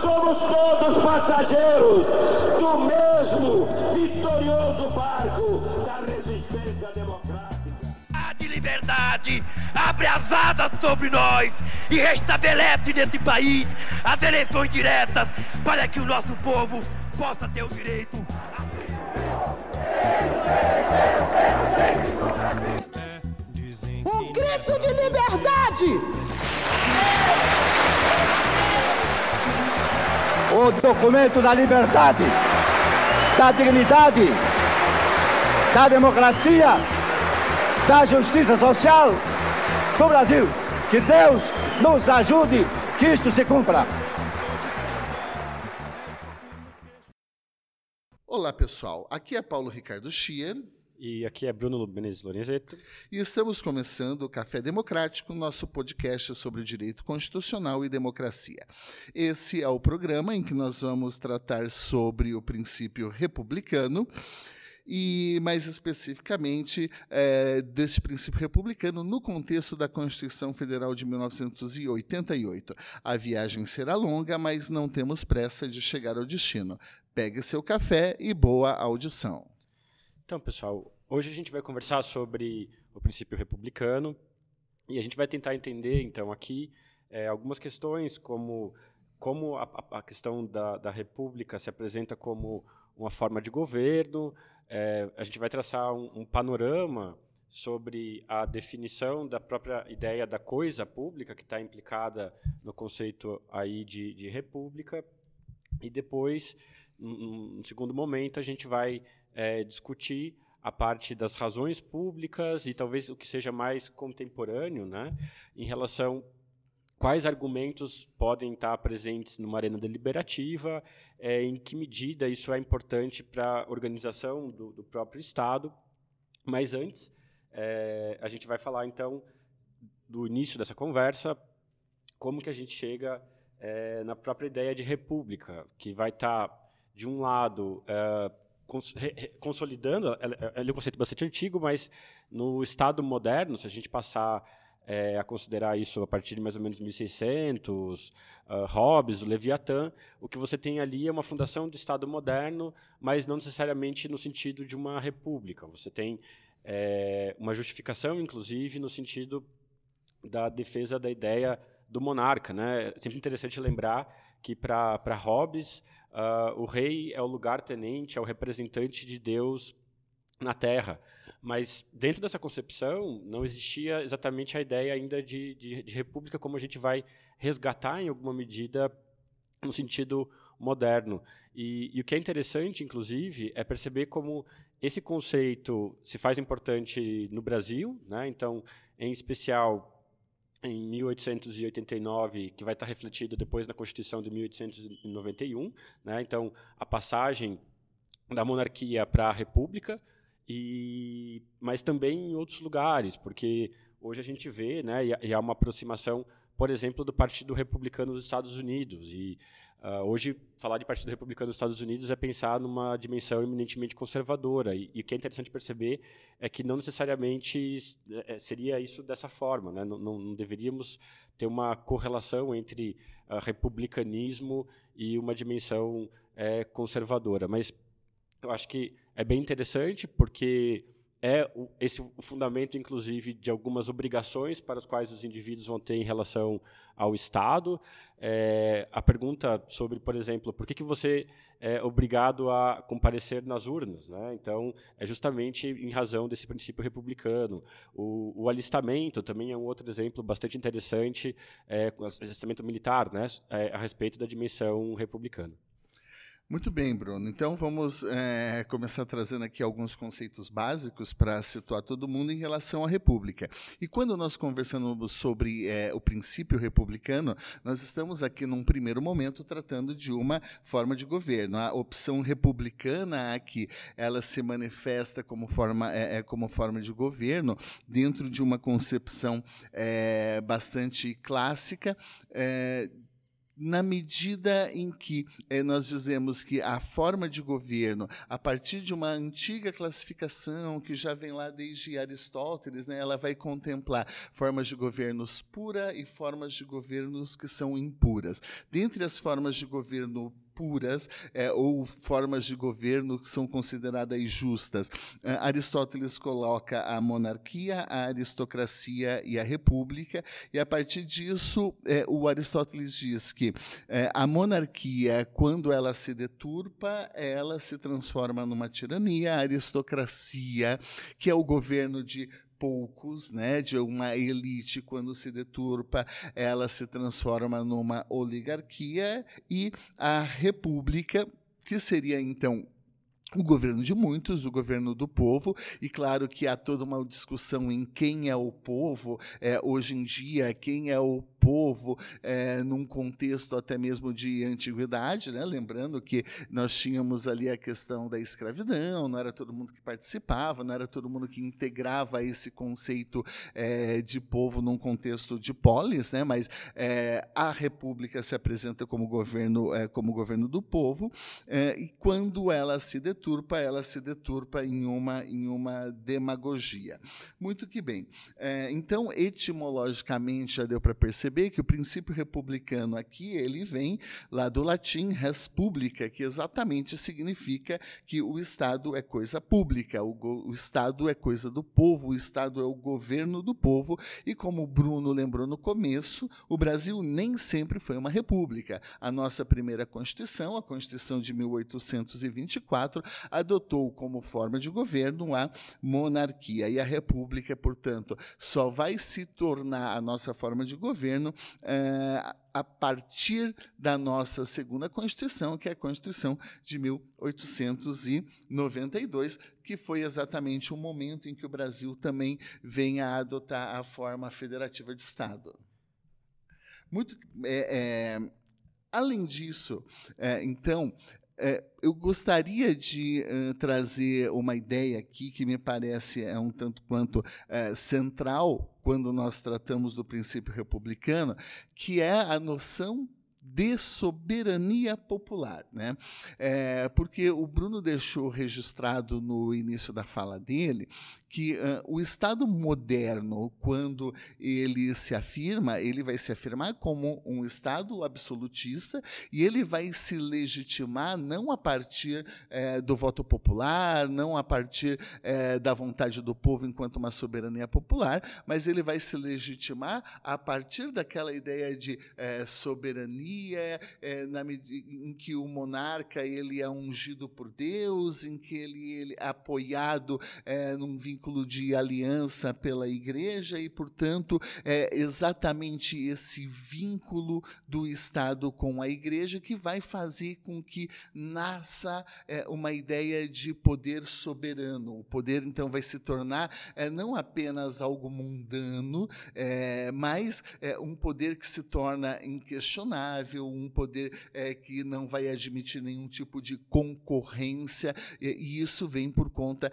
somos todos passageiros do mesmo vitorioso barco da resistência democrática. A de liberdade abre as asas sobre nós e restabelece nesse país as eleições diretas para que o nosso povo possa ter o direito a Um grito de liberdade! O documento da liberdade, da dignidade, da democracia, da justiça social do Brasil. Que Deus nos ajude que isto se cumpra. Olá, pessoal. Aqui é Paulo Ricardo Chia. E aqui é Bruno Menezes Lorenzeto. E estamos começando o Café Democrático, nosso podcast sobre direito constitucional e democracia. Esse é o programa em que nós vamos tratar sobre o princípio republicano e, mais especificamente, é, desse princípio republicano no contexto da Constituição Federal de 1988. A viagem será longa, mas não temos pressa de chegar ao destino. Pegue seu café e boa audição. Então, pessoal, hoje a gente vai conversar sobre o princípio republicano e a gente vai tentar entender, então, aqui é, algumas questões como como a, a questão da, da, república se apresenta como uma forma de governo. É, a gente vai traçar um, um, panorama sobre a definição da própria ideia da coisa pública que está implicada no conceito aí de, de república e depois, num segundo momento, a gente vai é, discutir a parte das razões públicas e talvez o que seja mais contemporâneo, né, em relação quais argumentos podem estar presentes numa arena deliberativa, é, em que medida isso é importante para a organização do, do, próprio Estado. Mas antes, é, a gente vai falar então do início dessa conversa, como que a gente chega é, na própria ideia de república, que vai estar de um lado é, consolidando, ele é um conceito bastante antigo, mas no Estado moderno, se a gente passar é, a considerar isso a partir de mais ou menos 1600, uh, Hobbes, o Leviatã, o que você tem ali é uma fundação do Estado moderno, mas não necessariamente no sentido de uma república. Você tem é, uma justificação, inclusive, no sentido da defesa da ideia do monarca. Né? É sempre interessante lembrar que, para Hobbes, uh, o rei é o lugar-tenente, é o representante de Deus na Terra. Mas dentro dessa concepção não existia exatamente a ideia ainda de, de, de, república como a gente vai resgatar em alguma medida no sentido moderno. E, e, o que é interessante, inclusive, é perceber como esse conceito se faz importante no Brasil, né? Então, em especial em 1889, que vai estar refletido depois na Constituição de 1891, né? Então, a passagem da monarquia para a república, e mas também em outros lugares, porque hoje a gente vê, né, e há uma aproximação, por exemplo, do Partido Republicano dos Estados Unidos e Uh, hoje, falar de Partido Republicano dos Estados Unidos é pensar numa dimensão eminentemente conservadora. E, e o que é interessante perceber é que não necessariamente é, seria isso dessa forma. Né? Não, não, não, deveríamos ter uma correlação entre uh, republicanismo e uma dimensão é, conservadora. Mas eu acho que é bem interessante porque é esse o fundamento, inclusive, de algumas obrigações para as quais os indivíduos vão ter em relação ao Estado. É, a pergunta sobre, por exemplo, por que, que você é obrigado a comparecer nas urnas? Né? Então, é justamente em razão desse princípio republicano. O, o alistamento também é um outro exemplo bastante interessante, é, o alistamento militar, né? É, a respeito da dimensão republicana. Muito bem, Bruno. Então vamos é, começar trazendo aqui alguns conceitos básicos para situar todo mundo em relação à República. E quando nós conversamos sobre é, o princípio republicano, nós estamos aqui num primeiro momento tratando de uma forma de governo. A opção republicana aqui, ela se manifesta como forma, é, como forma de governo dentro de uma concepção bastante clássica na medida em que eh, nós dizemos que a forma de governo, a partir de uma antiga classificação que já vem lá desde Aristóteles, né, ela vai contemplar formas de governos pura e formas de governos que são impuras. Dentre as formas de governo puras é, ou formas de governo que são consideradas justas. É, Aristóteles coloca a monarquia, a aristocracia e a república, e a partir disso, é, o Aristóteles diz que é, a monarquia, quando ela se deturpa, ela se transforma numa tirania, a aristocracia, que é o governo de poucos, né, de uma elite, quando se deturpa, ela se transforma numa oligarquia, e a república, que seria então o governo de muitos, o governo do povo, e claro que há toda uma discussão em quem é o povo, é, hoje em dia, quem é o povo é, num contexto até mesmo de antiguidade, né? lembrando que nós tínhamos ali a questão da escravidão, não era todo mundo que participava, não era todo mundo que integrava esse conceito é, de povo num contexto de polis, né? mas é, a república se apresenta como governo, como governo do povo, e quando ela se deturpa, ela se deturpa em uma, em uma demagogia. Muito que bem. Então, etimologicamente, já deu para perceber perceber que o princípio republicano aqui ele vem lá do latim res publica, que exatamente significa que o Estado é coisa pública, o, o Estado é coisa do povo, o Estado é o governo do povo, e como o Bruno lembrou no começo, o Brasil nem sempre foi uma república. A nossa primeira Constituição, a Constituição de 1824, adotou como forma de governo a monarquia, e a república, portanto, só vai se tornar a nossa forma de governo governo é, a partir da nossa segunda Constituição, que é a Constituição de 1892, que foi exatamente o momento em que o Brasil também vem a adotar a forma federativa de Estado. Muito, é, é, além disso, é, então, é, eu gostaria de uh, trazer uma ideia aqui que me parece é um tanto quanto uh, central quando nós tratamos do princípio republicano, que é a noção de soberania popular. Né? É, porque o Bruno deixou registrado no início da fala dele que uh, o Estado moderno, quando ele se afirma, ele vai se afirmar como um Estado absolutista e ele vai se legitimar não a partir eh, do voto popular, não a partir eh, da vontade do povo enquanto uma soberania popular, mas ele vai se legitimar a partir daquela ideia de eh, soberania na, em que o monarca ele é ungido por Deus, em que ele, ele é apoiado num vínculo vínculo de aliança pela igreja e, portanto, é exatamente esse vínculo do Estado com a igreja que vai fazer com que nasça é, uma ideia de poder soberano. O poder, então, vai se tornar é, não apenas algo mundano, é, mas é, um poder que se torna inquestionável, um poder é, que não vai admitir nenhum tipo de concorrência, e, isso vem por conta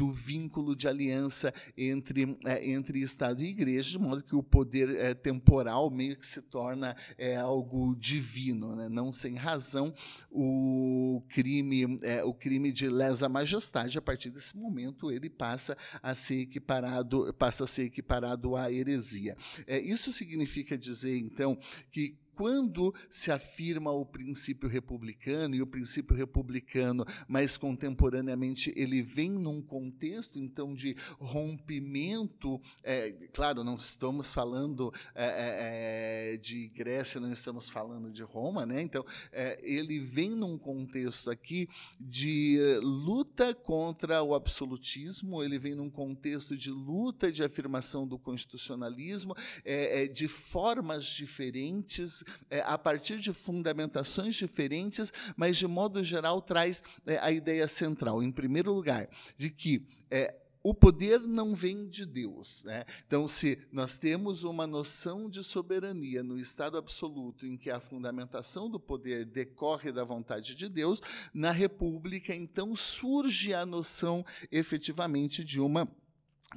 do vínculo de aliança entre, é, entre Estado e Igreja, de modo que o poder é, temporal meio que se torna é, algo divino. Né? Não sem razão, o crime, é, o crime de lesa majestade, a partir desse momento, ele passa a ser equiparado, passa a ser equiparado à heresia. É, isso significa dizer, então, que quando se afirma o princípio republicano, e o princípio republicano, mais contemporaneamente, ele vem num contexto, então, de rompimento, é, claro, não estamos falando é, é, é de Grécia, não estamos falando de Roma, né? então, é, ele vem num contexto aqui de luta contra o absolutismo, ele vem num contexto de luta de afirmação do constitucionalismo, é, de formas diferentes é, a partir de fundamentações diferentes, mas de modo geral traz é, a ideia central, em primeiro lugar, de que é, o poder não vem de Deus. Né? Então, se nós temos uma noção de soberania no Estado absoluto, em que a fundamentação do poder decorre da vontade de Deus, na República, então surge a noção efetivamente de uma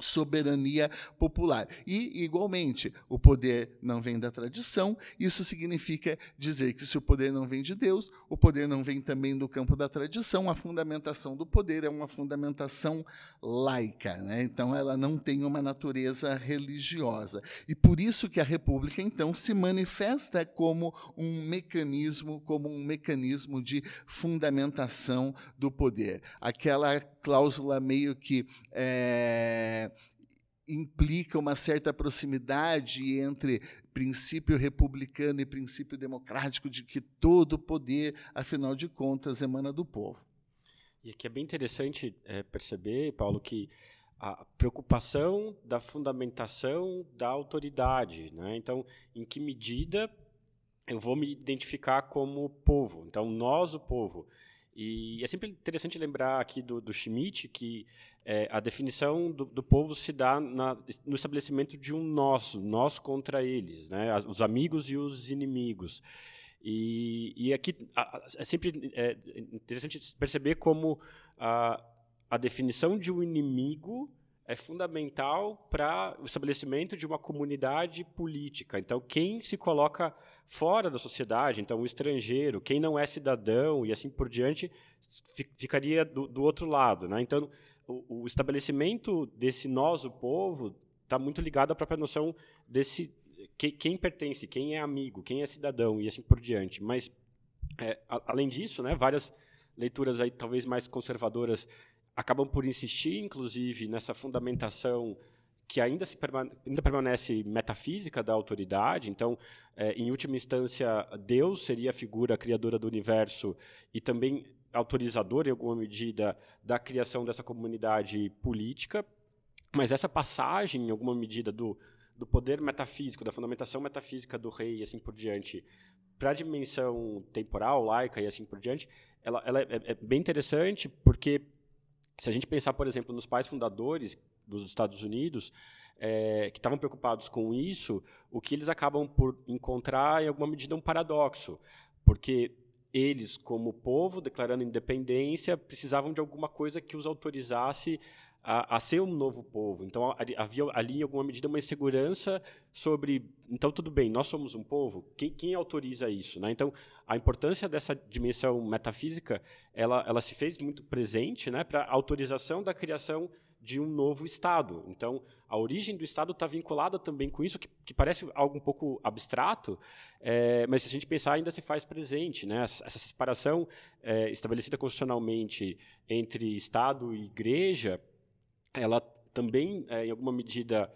soberania popular. E, igualmente, o poder não vem da tradição, isso significa dizer que se o poder não vem de Deus, o poder não vem também do campo da tradição, a fundamentação do poder é uma fundamentação laica, né? então ela não tem uma natureza religiosa. E por isso que a república, então, se manifesta como um mecanismo, como um mecanismo de fundamentação do poder. Aquela cláusula meio que é, implica uma certa proximidade entre princípio republicano e princípio democrático de que todo poder, afinal de contas, emana do povo. E aqui é bem interessante é, perceber, Paulo, que a preocupação da fundamentação da autoridade, né? Então, em que medida eu vou me identificar como povo? Então, nós, o povo. E é sempre interessante lembrar aqui do, do Schmidt que é, a definição do, do, povo se dá na, no estabelecimento de um nós, nós contra eles, né? os amigos e os inimigos. E, e aqui é sempre é interessante perceber como a, a definição de um inimigo é fundamental para o estabelecimento de uma comunidade política. Então, quem se coloca fora da sociedade, então o estrangeiro, quem não é cidadão e assim por diante, ficaria do, do outro lado. Né? Então, o, o, estabelecimento desse nós, o povo, está muito ligado à própria noção desse que, quem pertence, quem é amigo, quem é cidadão e assim por diante. Mas, é, a, além disso, né, várias leituras aí talvez mais conservadoras acabam por insistir, inclusive, nessa fundamentação que ainda, se ainda permanece metafísica da autoridade. Então, é, em última instância, Deus seria a figura criadora do universo e também autorizador, em alguma medida, da criação dessa comunidade política. Mas essa passagem, em alguma medida, do, do poder metafísico, da fundamentação metafísica do rei e assim por diante, para a dimensão temporal, laica e assim por diante, ela, ela é, é bem interessante porque se a gente pensar, por exemplo, nos pais fundadores dos Estados Unidos, é, que estavam preocupados com isso, o que eles acabam por encontrar, em alguma medida, um paradoxo. Porque eles, como povo, declarando independência, precisavam de alguma coisa que os autorizasse a, a, ser um novo povo. Então havia ali, em alguma medida, uma insegurança sobre. Então, tudo bem, nós somos um povo, quem, quem autoriza isso? Né? Então, a importância dessa dimensão metafísica ela, ela se fez muito presente né, para a autorização da criação de um novo Estado. Então, a origem do Estado está vinculada também com isso, que, que, parece algo um pouco abstrato, é, mas se a gente pensar, ainda se faz presente. Né? Essa, essa separação é, estabelecida constitucionalmente entre Estado e Igreja ela também, é, em alguma medida,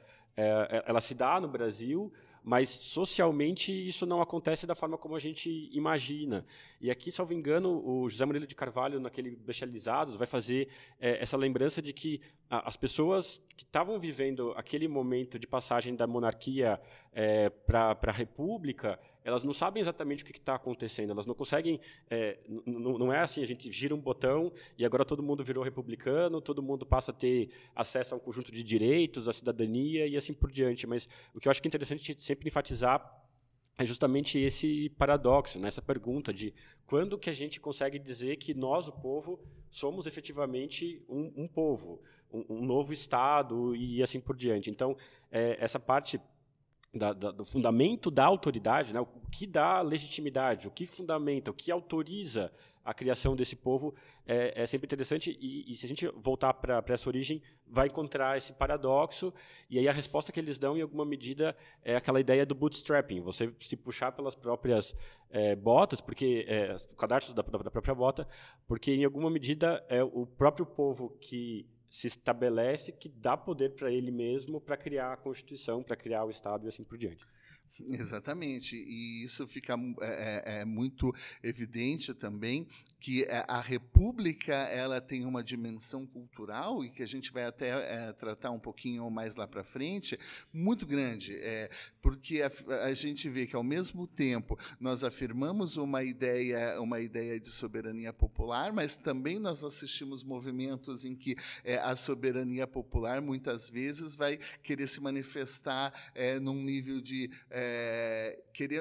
ela se dá no Brasil, mas socialmente isso não acontece da forma como a gente imagina. E aqui, salvo engano, o José Murilo de Carvalho, naquele Bestializados, vai fazer é, essa lembrança de que a, as pessoas que estavam vivendo aquele momento de passagem da monarquia é, para a república, elas não sabem exatamente o que está acontecendo, elas não conseguem. É, não é assim, a gente gira um botão e agora todo mundo virou republicano, todo mundo passa a ter acesso a um conjunto de direitos, à cidadania e assim por diante. Mas o que eu acho que é interessante sempre enfatizar é justamente esse paradoxo, né? essa pergunta de quando que a gente consegue dizer que nós, o povo, somos efetivamente um, um povo, um, um, novo Estado e assim por diante. Então, é, essa parte da, da, do fundamento da autoridade, né? o que dá legitimidade, o que fundamenta, o que autoriza a criação desse povo é, é sempre interessante. E, e, se a gente voltar para essa origem, vai encontrar esse paradoxo. E aí a resposta que eles dão, em alguma medida, é aquela ideia do bootstrapping você se puxar pelas próprias é, botas, porque é, cadarços da, da própria bota, porque em alguma medida é o próprio povo que se estabelece que dá poder para ele mesmo para criar a Constituição, para criar o Estado e assim por diante. Exatamente, e isso fica é, é, é muito evidente também que é, a República ela tem uma dimensão cultural e que a gente vai até é, tratar um pouquinho mais lá para frente muito grande, é, porque a, a, gente vê que ao mesmo tempo nós afirmamos uma ideia uma ideia de soberania popular, mas também nós assistimos movimentos em que é, a soberania popular muitas vezes vai querer se manifestar num nível de é,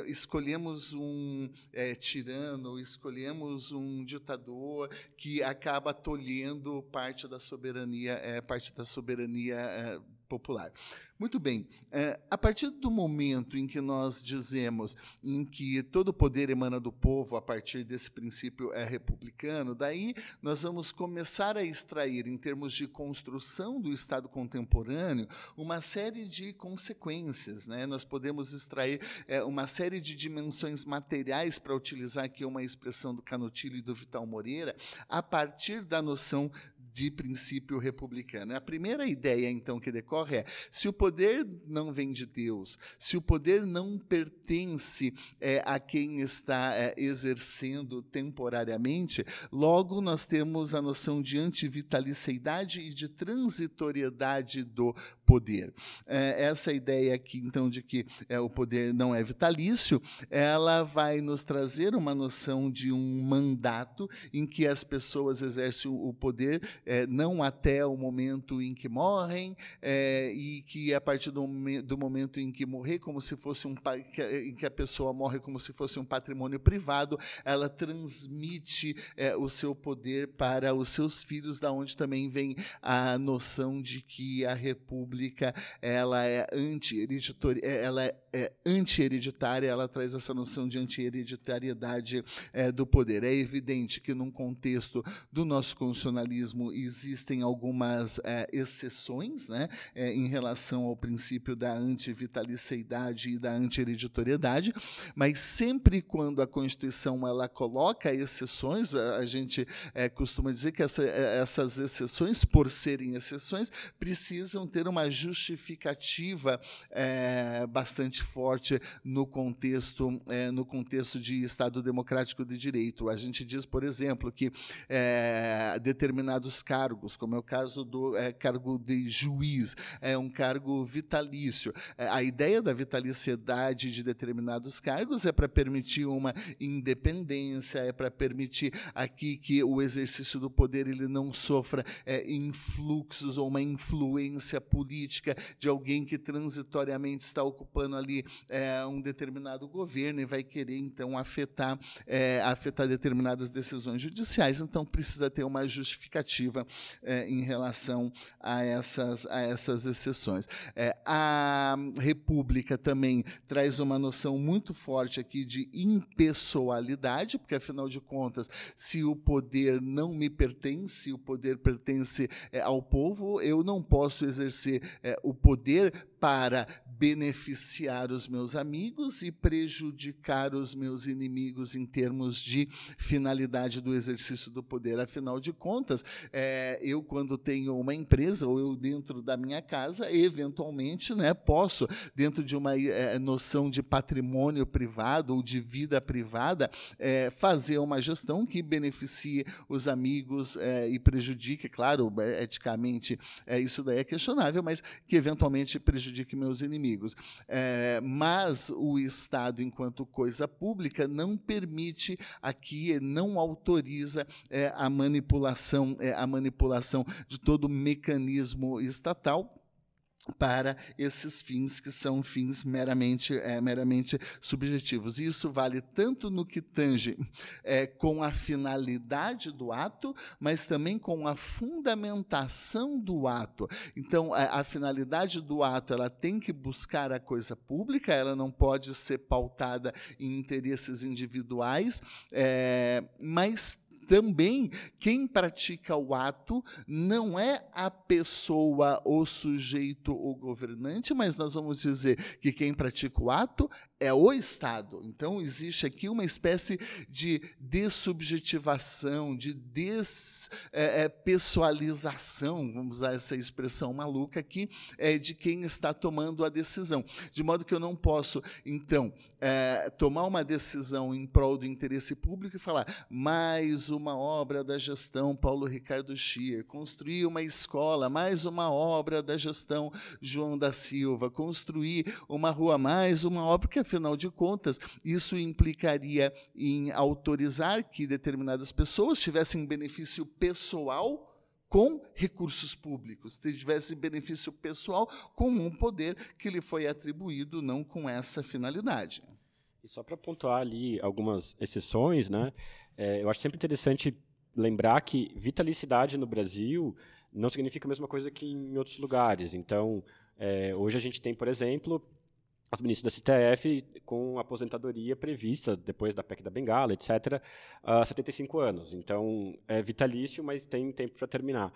escolhemos um é, tirano, escolhemos um ditador que acaba tolhendo parte da soberania, é, parte da soberania é, popular. Muito bem. É, a partir do momento em que nós dizemos em que todo poder emana do povo, a partir desse princípio é republicano, daí nós vamos começar a extrair, em termos de construção do Estado contemporâneo, uma série de consequências. Né? Nós podemos extrair é, uma série de dimensões materiais, para utilizar aqui uma expressão do Canutilho e do Vital Moreira, a partir da noção de princípio republicano. A primeira ideia, então, que decorre é: se o poder não vem de Deus, se o poder não pertence é, a quem está é, exercendo temporariamente, logo nós temos a noção de antivitalicidade e de transitoriedade do poder. É, essa ideia aqui, então, de que é, o poder não é vitalício, ela vai nos trazer uma noção de um mandato em que as pessoas exercem o poder é, não até o momento em que morrem, é, e que a partir do, do, momento em que morrer, como se fosse um que, em que a pessoa morre como se fosse um patrimônio privado, ela transmite é, o seu poder para os seus filhos, da onde também vem a noção de que a república ela é anti-hereditária, é, ela é, é anti-hereditária, ela traz essa noção de anti-hereditariedade é, do poder. É evidente que num contexto do nosso constitucionalismo existem algumas é, exceções né, é, em relação ao princípio da antivitalicidade e da anti-hereditoriedade, mas sempre quando a Constituição ela coloca exceções, a, a gente é, costuma dizer que essa, é, essas exceções, por serem exceções, precisam ter uma justificativa bastante forte no contexto, é, no contexto de Estado democrático de direito. A gente diz, por exemplo, que determinados cargos, como é o caso do é, cargo de juiz, é um cargo vitalício. É, a ideia da vitaliciedade de determinados cargos é para permitir uma independência, é para permitir aqui que o exercício do poder ele não sofra é, influxos ou uma influência política de alguém que transitoriamente está ocupando ali é, um determinado governo e vai querer então afetar é, afetar determinadas decisões judiciais. Então precisa ter uma justificativa é, em relação a essas, a essas exceções. É, a República também traz uma noção muito forte aqui de impessoalidade, porque, afinal de contas, se o poder não me pertence, o poder pertence é, ao povo, eu não posso exercer é, o poder para beneficiar os meus amigos e prejudicar os meus inimigos em termos de finalidade do exercício do poder. Afinal de contas, é, eu, quando tenho uma empresa, ou eu dentro da minha casa, eventualmente né, posso, dentro de uma é, noção de patrimônio privado ou de vida privada, é, fazer uma gestão que beneficie os amigos é, e prejudique, claro, eticamente, é, isso daí é questionável, mas que eventualmente prejudique meus inimigos. É, mas o Estado, enquanto coisa pública, não permite aqui, não autoriza é, a manipulação, é, a manipulação de todo o mecanismo estatal para esses fins que são fins meramente, é, meramente subjetivos. Isso vale tanto no que tange é, com a finalidade do ato, mas também com a fundamentação do ato. Então, a, a finalidade do ato ela tem que buscar a coisa pública, ela não pode ser pautada em interesses individuais, é, mas também quem pratica o ato não é a pessoa, o sujeito, o governante, mas nós vamos dizer que quem pratica o ato é o Estado. Então, existe aqui uma espécie de dessubjetivação, de despessoalização, é, é, vamos usar essa expressão maluca aqui, é, de quem está tomando a decisão. De modo que eu não posso, então, tomar uma decisão em prol do interesse público e falar mais uma obra da gestão Paulo Ricardo Schier, construir uma escola, mais uma obra da gestão João da Silva, construir uma rua, mais uma obra, porque, afinal de contas, isso implicaria em autorizar que determinadas pessoas tivessem benefício pessoal com recursos públicos, tivesse benefício pessoal com um poder que lhe foi atribuído, não com essa finalidade. E só para pontuar ali algumas exceções, né? É, eu acho sempre interessante lembrar que vitalicidade no Brasil não significa a mesma coisa que em outros lugares. Então, é, hoje a gente tem, por exemplo, os ministros da STF com aposentadoria prevista depois da PEC da Bengala, etc., há 75 anos. Então, é vitalício, mas tem tempo para terminar.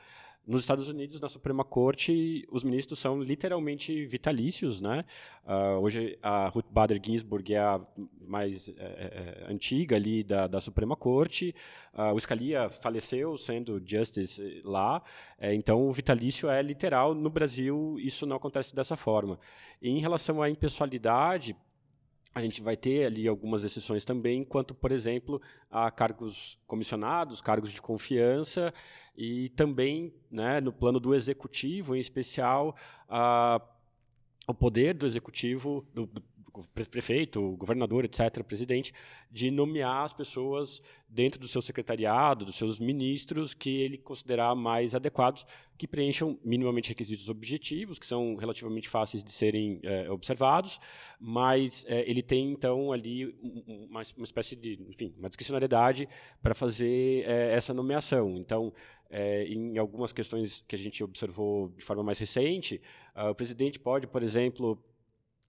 Nos Estados Unidos, na Suprema Corte, os ministros são literalmente vitalícios, né? Uh, hoje a Ruth Bader Ginsburg é a mais é, é, é, antiga ali da, da Suprema Corte. Uh, o Scalia faleceu sendo justice lá. É, então o vitalício é literal. No Brasil isso não acontece dessa forma. E em relação à impessoalidade, a gente vai ter ali algumas exceções também, quanto, por exemplo, a cargos comissionados, cargos de confiança, e também, né, no plano do executivo, em especial, a, o poder do executivo, do, do prefeito, governador, etc., presidente, de nomear as pessoas dentro do seu secretariado, dos seus ministros, que ele considerar mais adequados, que preencham minimamente requisitos objetivos, que são relativamente fáceis de serem é, observados, mas é, ele tem, então, ali uma, uma, espécie de, enfim, uma discricionariedade para fazer é, essa nomeação. Então, em algumas questões que a gente observou de forma mais recente, o presidente pode, por exemplo,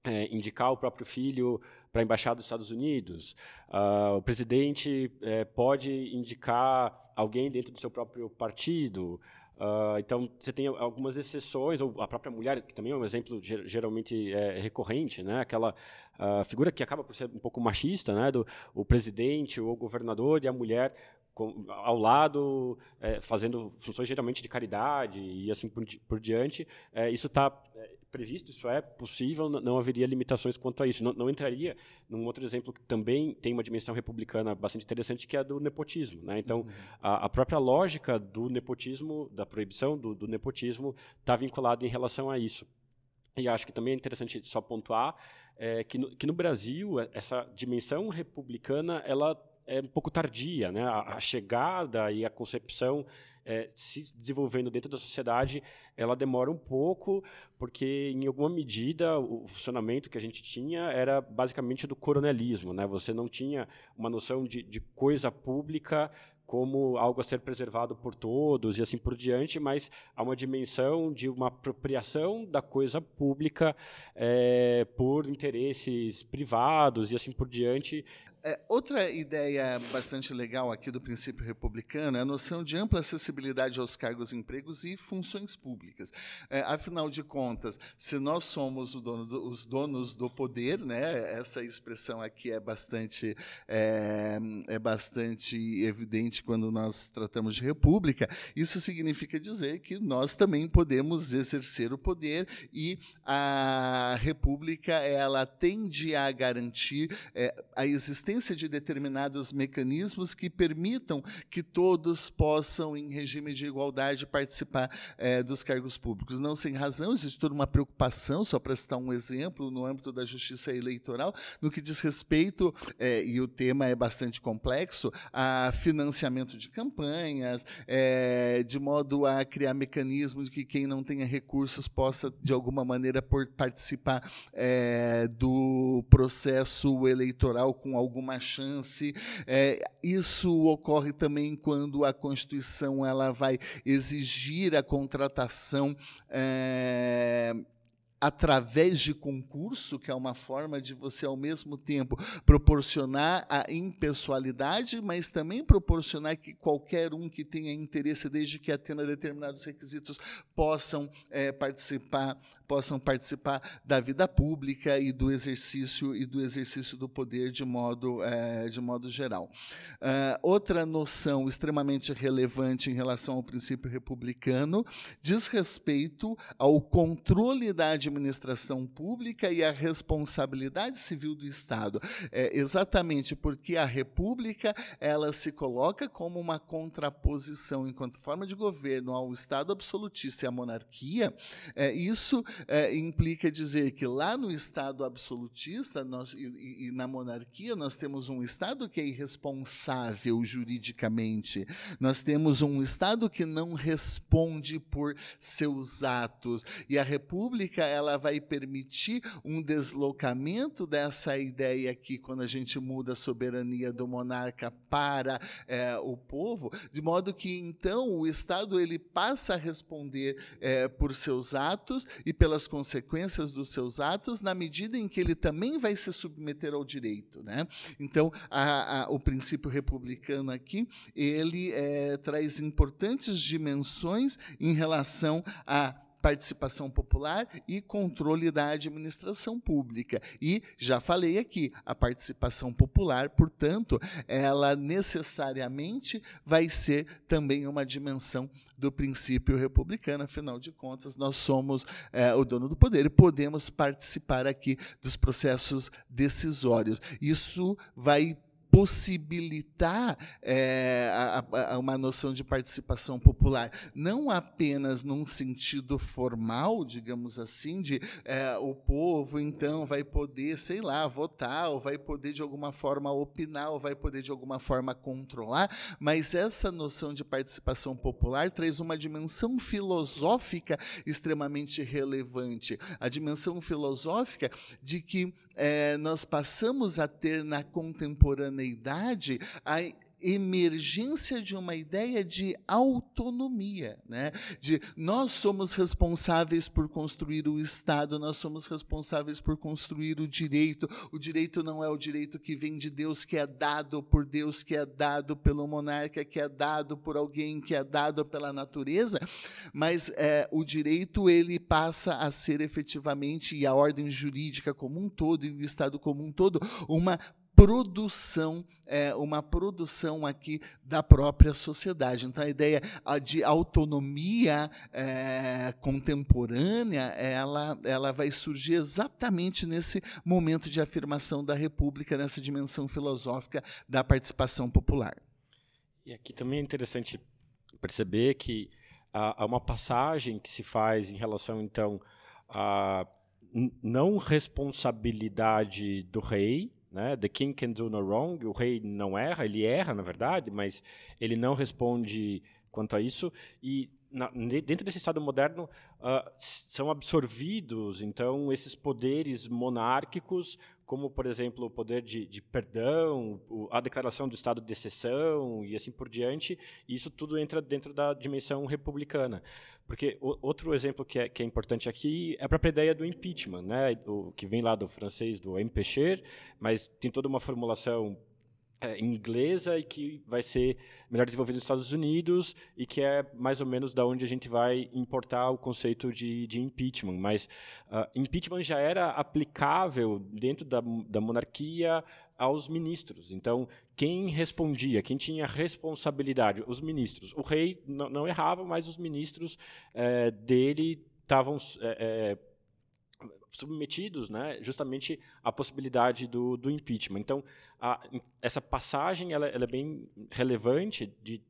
é, indicar o próprio filho para a embaixada dos Estados Unidos. Uh, o presidente é, pode indicar alguém dentro do seu próprio partido. Uh, então, você tem algumas exceções, ou a própria mulher, que também é um exemplo geralmente é, recorrente, né? aquela uh, figura que acaba por ser um pouco machista, né? do o presidente ou o governador e a mulher com, ao lado, é, fazendo funções geralmente de caridade e assim por, por diante. É, isso está é, previsto, isso é possível, não haveria limitações quanto a isso. Não, não, entraria num outro exemplo que também tem uma dimensão republicana bastante interessante, que é a do nepotismo. Né? Então, uhum. a, a, própria lógica do nepotismo, da proibição do, do nepotismo, está vinculada em relação a isso. E acho que também é interessante só pontuar é, que, no, que no Brasil essa dimensão republicana ela é um pouco tardia, né? A, a chegada e a concepção é, se desenvolvendo dentro da sociedade, ela demora um pouco, porque em alguma medida o funcionamento que a gente tinha era basicamente do coronelismo, né? Você não tinha uma noção de, de coisa pública como algo a ser preservado por todos e assim por diante, mas há uma dimensão de uma apropriação da coisa pública é, por interesses privados e assim por diante. É, outra ideia bastante legal aqui do princípio republicano é a noção de ampla acessibilidade aos cargos, empregos e funções públicas. É, afinal de contas, se nós somos dono do, os donos do poder, né, essa expressão aqui é bastante, é, é bastante evidente quando nós tratamos de república, isso significa dizer que nós também podemos exercer o poder e a república ela tende a garantir é, a existência existência de determinados mecanismos que permitam que todos possam, em regime de igualdade, participar é, dos cargos públicos. Não sem razão, existe toda uma preocupação, só para citar um exemplo, no âmbito da justiça eleitoral, no que diz respeito, é, e o tema é bastante complexo, a financiamento de campanhas, é, de modo a criar mecanismos de que quem não tenha recursos possa, de alguma maneira, por participar do processo eleitoral com algum alguma chance. É, isso ocorre também quando a Constituição ela vai exigir a contratação. É, através de concurso, que é uma forma de você, ao mesmo tempo, proporcionar a impessoalidade, mas também proporcionar que qualquer um que tenha interesse, desde que atenda determinados requisitos, possam é, participar possam participar da vida pública e do exercício e do exercício do poder de modo é, de modo geral. Uh, outra noção extremamente relevante em relação ao princípio republicano diz respeito ao controle da administração pública e a responsabilidade civil do Estado. É exatamente porque a República ela se coloca como uma contraposição enquanto forma de governo ao Estado absolutista e à monarquia. É, isso é, implica dizer que lá no Estado absolutista nós, e, e na monarquia nós temos um Estado que é irresponsável juridicamente. Nós temos um Estado que não responde por seus atos. E a República ela vai permitir um deslocamento dessa ideia aqui, quando a gente muda a soberania do monarca para é, o povo, de modo que então o Estado ele passa a responder é, por seus atos e pelas consequências dos seus atos, na medida em que ele também vai se submeter ao direito. Né? Então, a, a, o princípio republicano aqui, ele é, traz importantes dimensões em relação a participação popular e controle da administração pública. E já falei aqui, a participação popular, portanto, ela necessariamente vai ser também uma dimensão do princípio republicano. Afinal de contas, nós somos é, o dono do poder e podemos participar aqui dos processos decisórios. Isso vai possibilitar é, a, a, uma noção de participação popular, não apenas num sentido formal, digamos assim, de é, o povo então vai poder, sei lá, votar, ou vai poder de alguma forma opinar, ou vai poder de alguma forma controlar, mas essa noção de participação popular traz uma dimensão filosófica extremamente relevante, a dimensão filosófica de que é, nós passamos a ter na contemporaneidade a emergência de uma ideia de autonomia, né? de nós somos responsáveis por construir o Estado, nós somos responsáveis por construir o direito. O direito não é o direito que vem de Deus, que é dado por Deus, que é dado pelo monarca, que é dado por alguém, que é dado pela natureza, mas é, o direito ele passa a ser efetivamente, e a ordem jurídica como um todo, e o Estado como um todo, uma produção, é, uma produção aqui da própria sociedade. Então, a ideia de autonomia é, contemporânea, ela, ela vai surgir exatamente nesse momento de afirmação da República, nessa dimensão filosófica da participação popular. E aqui também é interessante perceber que há uma passagem que se faz em relação, então, à não responsabilidade do rei, né? The king can do no wrong. O rei não erra, ele erra, na verdade, mas ele não responde quanto a isso. E na, dentro desse Estado moderno uh, são absorvidos, então, esses poderes monárquicos, como, por exemplo, o poder de, de perdão, a declaração do estado de exceção e assim por diante. Isso tudo entra dentro da dimensão republicana. Porque o, outro exemplo que é, que é, importante aqui é a própria ideia do impeachment, né? o, que vem lá do francês, do empêcher, mas tem toda uma formulação é, inglesa e que vai ser melhor desenvolvida nos Estados Unidos e que é mais ou menos da onde a gente vai importar o conceito de, de impeachment. Mas uh, impeachment já era aplicável dentro da, da monarquia aos ministros. Então, quem respondia, quem tinha responsabilidade? Os ministros. O rei não, errava, mas os ministros é, dele estavam é, é, submetidos né, justamente à possibilidade do, do impeachment. Então, a, essa passagem ela, ela, é bem relevante de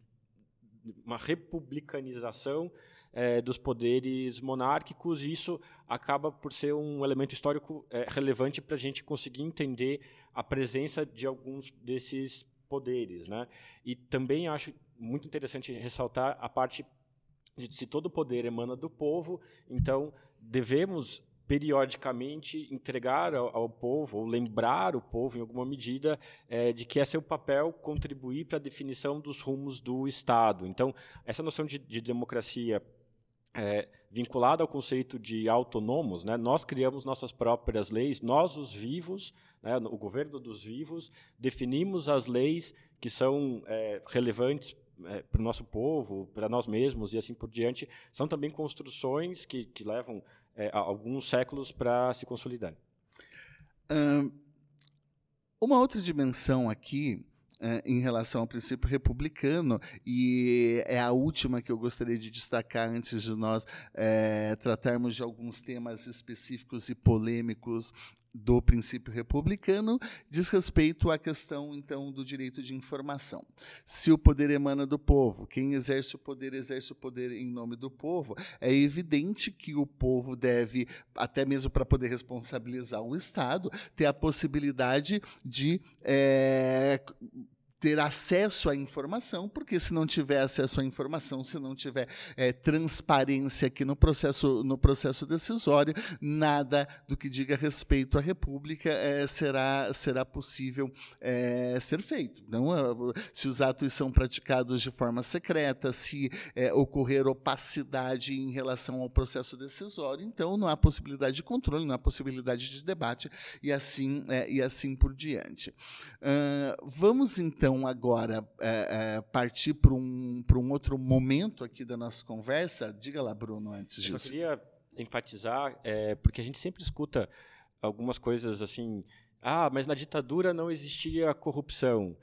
uma republicanização é, dos poderes monárquicos, e isso acaba por ser um elemento histórico é, relevante para a gente conseguir entender a presença de alguns desses poderes. Né? E também acho muito interessante ressaltar a parte de se todo poder emana do povo, então devemos periodicamente entregar ao, ao, povo, ou lembrar o povo, em alguma medida, é, de que é seu papel contribuir para a definição dos rumos do Estado. Então, essa noção de, de democracia é, vinculada ao conceito de autônomos, né, nós criamos nossas próprias leis, nós, os vivos, né, o governo dos vivos, definimos as leis que são é, relevantes é, para o nosso povo, para nós mesmos e assim por diante, são também construções que, que levam é, alguns séculos para se consolidar. uma outra dimensão aqui em relação ao princípio republicano, e é a última que eu gostaria de destacar antes de nós é, tratarmos de alguns temas específicos e polêmicos do princípio republicano diz respeito à questão então do direito de informação. Se o poder emana do povo, quem exerce o poder exerce o poder em nome do povo, é evidente que o povo deve, até mesmo para poder responsabilizar o Estado, ter a possibilidade de é, ter acesso à informação, porque se não tiver acesso à informação, se não tiver é, transparência aqui no processo, no processo decisório, nada do que diga respeito à República é, será, será possível é, ser feito. Então, se os atos são praticados de forma secreta, se ocorrer opacidade em relação ao processo decisório, então não há possibilidade de controle, não há possibilidade de debate e assim, e assim por diante. Uh, vamos então então agora é, é, partir para um, um outro momento aqui da nossa conversa. Diga lá, Bruno, antes disso. Eu só queria enfatizar, é, porque a gente sempre escuta algumas coisas assim, ah, mas na ditadura não existia corrupção.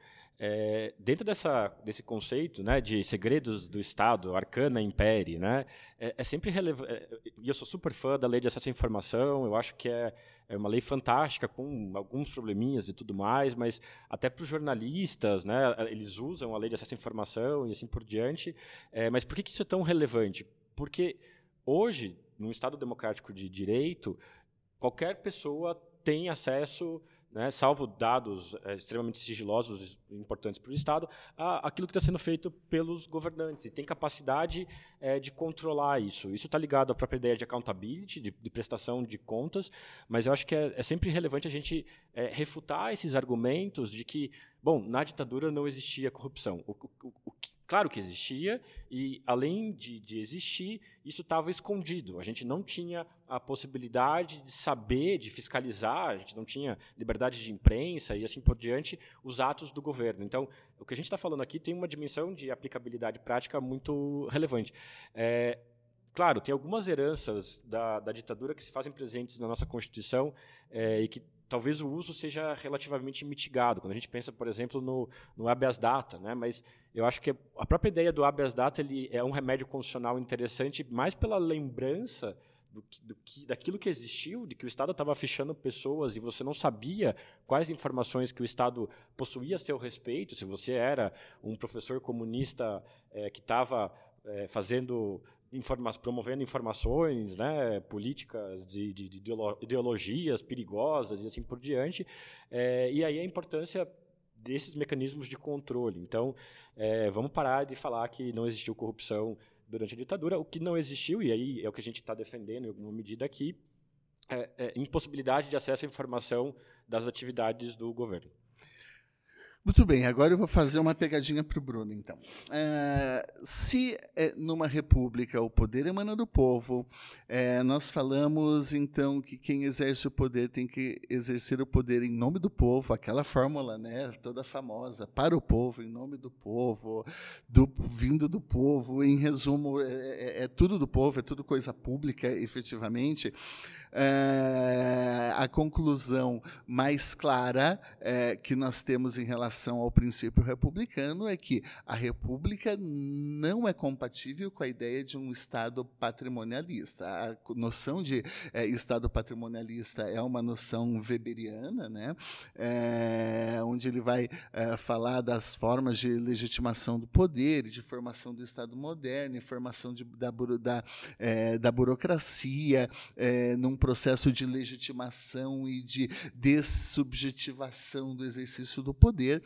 É, dentro dessa, desse conceito né, de segredos do Estado, arcana impere, né, é, é sempre relevante. É, e eu sou super fã da lei de acesso à informação, eu acho que é, é uma lei fantástica, com alguns probleminhas e tudo mais, mas até para os jornalistas, né, eles usam a lei de acesso à informação e assim por diante. É, mas por que, que isso é tão relevante? Porque hoje, num Estado democrático de direito, qualquer pessoa tem acesso né, salvo dados é, extremamente sigilosos importantes para o Estado, a, aquilo que está sendo feito pelos governantes e tem capacidade é, de controlar isso. Isso está ligado à própria ideia de accountability, de, de, prestação de contas, mas eu acho que é, é sempre relevante a gente é, refutar esses argumentos de que, bom, na ditadura não existia corrupção. O, o, o, Claro que existia, e além de, de existir, isso estava escondido. A gente não tinha a possibilidade de saber, de fiscalizar, a gente não tinha liberdade de imprensa e assim por diante, os atos do governo. Então, o que a gente está falando aqui tem uma dimensão de aplicabilidade prática muito relevante. É, claro, tem algumas heranças da, da, ditadura que se fazem presentes na nossa Constituição é, e que talvez o uso seja relativamente mitigado. Quando a gente pensa, por exemplo, no, no habeas data, né? mas eu acho que a própria ideia do habeas data ele é um remédio constitucional interessante mais pela lembrança do, do que, daquilo que existiu, de que o Estado estava fechando pessoas e você não sabia quais informações que o Estado possuía a seu respeito, se você era um professor comunista é, que estava é, fazendo informa promovendo informações, né, políticas de, de, de, ideologias perigosas e assim por diante. É, e aí a importância desses mecanismos de controle. Então, é, vamos parar de falar que não existiu corrupção durante a ditadura. O que não existiu, e aí é o que a gente está defendendo em alguma medida aqui, é, é impossibilidade de acesso à informação das atividades do governo. Muito bem, agora eu vou fazer uma pegadinha para o Bruno, então. É, se é, numa república o poder emana do povo, é, nós falamos então que quem exerce o poder tem que exercer o poder em nome do povo, aquela fórmula né, toda famosa, para o povo, em nome do povo, do, vindo do povo, em resumo, é, é, é tudo do povo, é tudo coisa pública, efetivamente. É, a conclusão mais clara que nós temos em relação ao princípio republicano é que a república não é compatível com a ideia de um Estado patrimonialista. A noção de é, Estado patrimonialista é uma noção weberiana, né? Onde ele vai falar das formas de legitimação do poder, de formação do Estado moderno, formação de, da, da, da burocracia, num processo de legitimação e de dessubjetivação do exercício do poder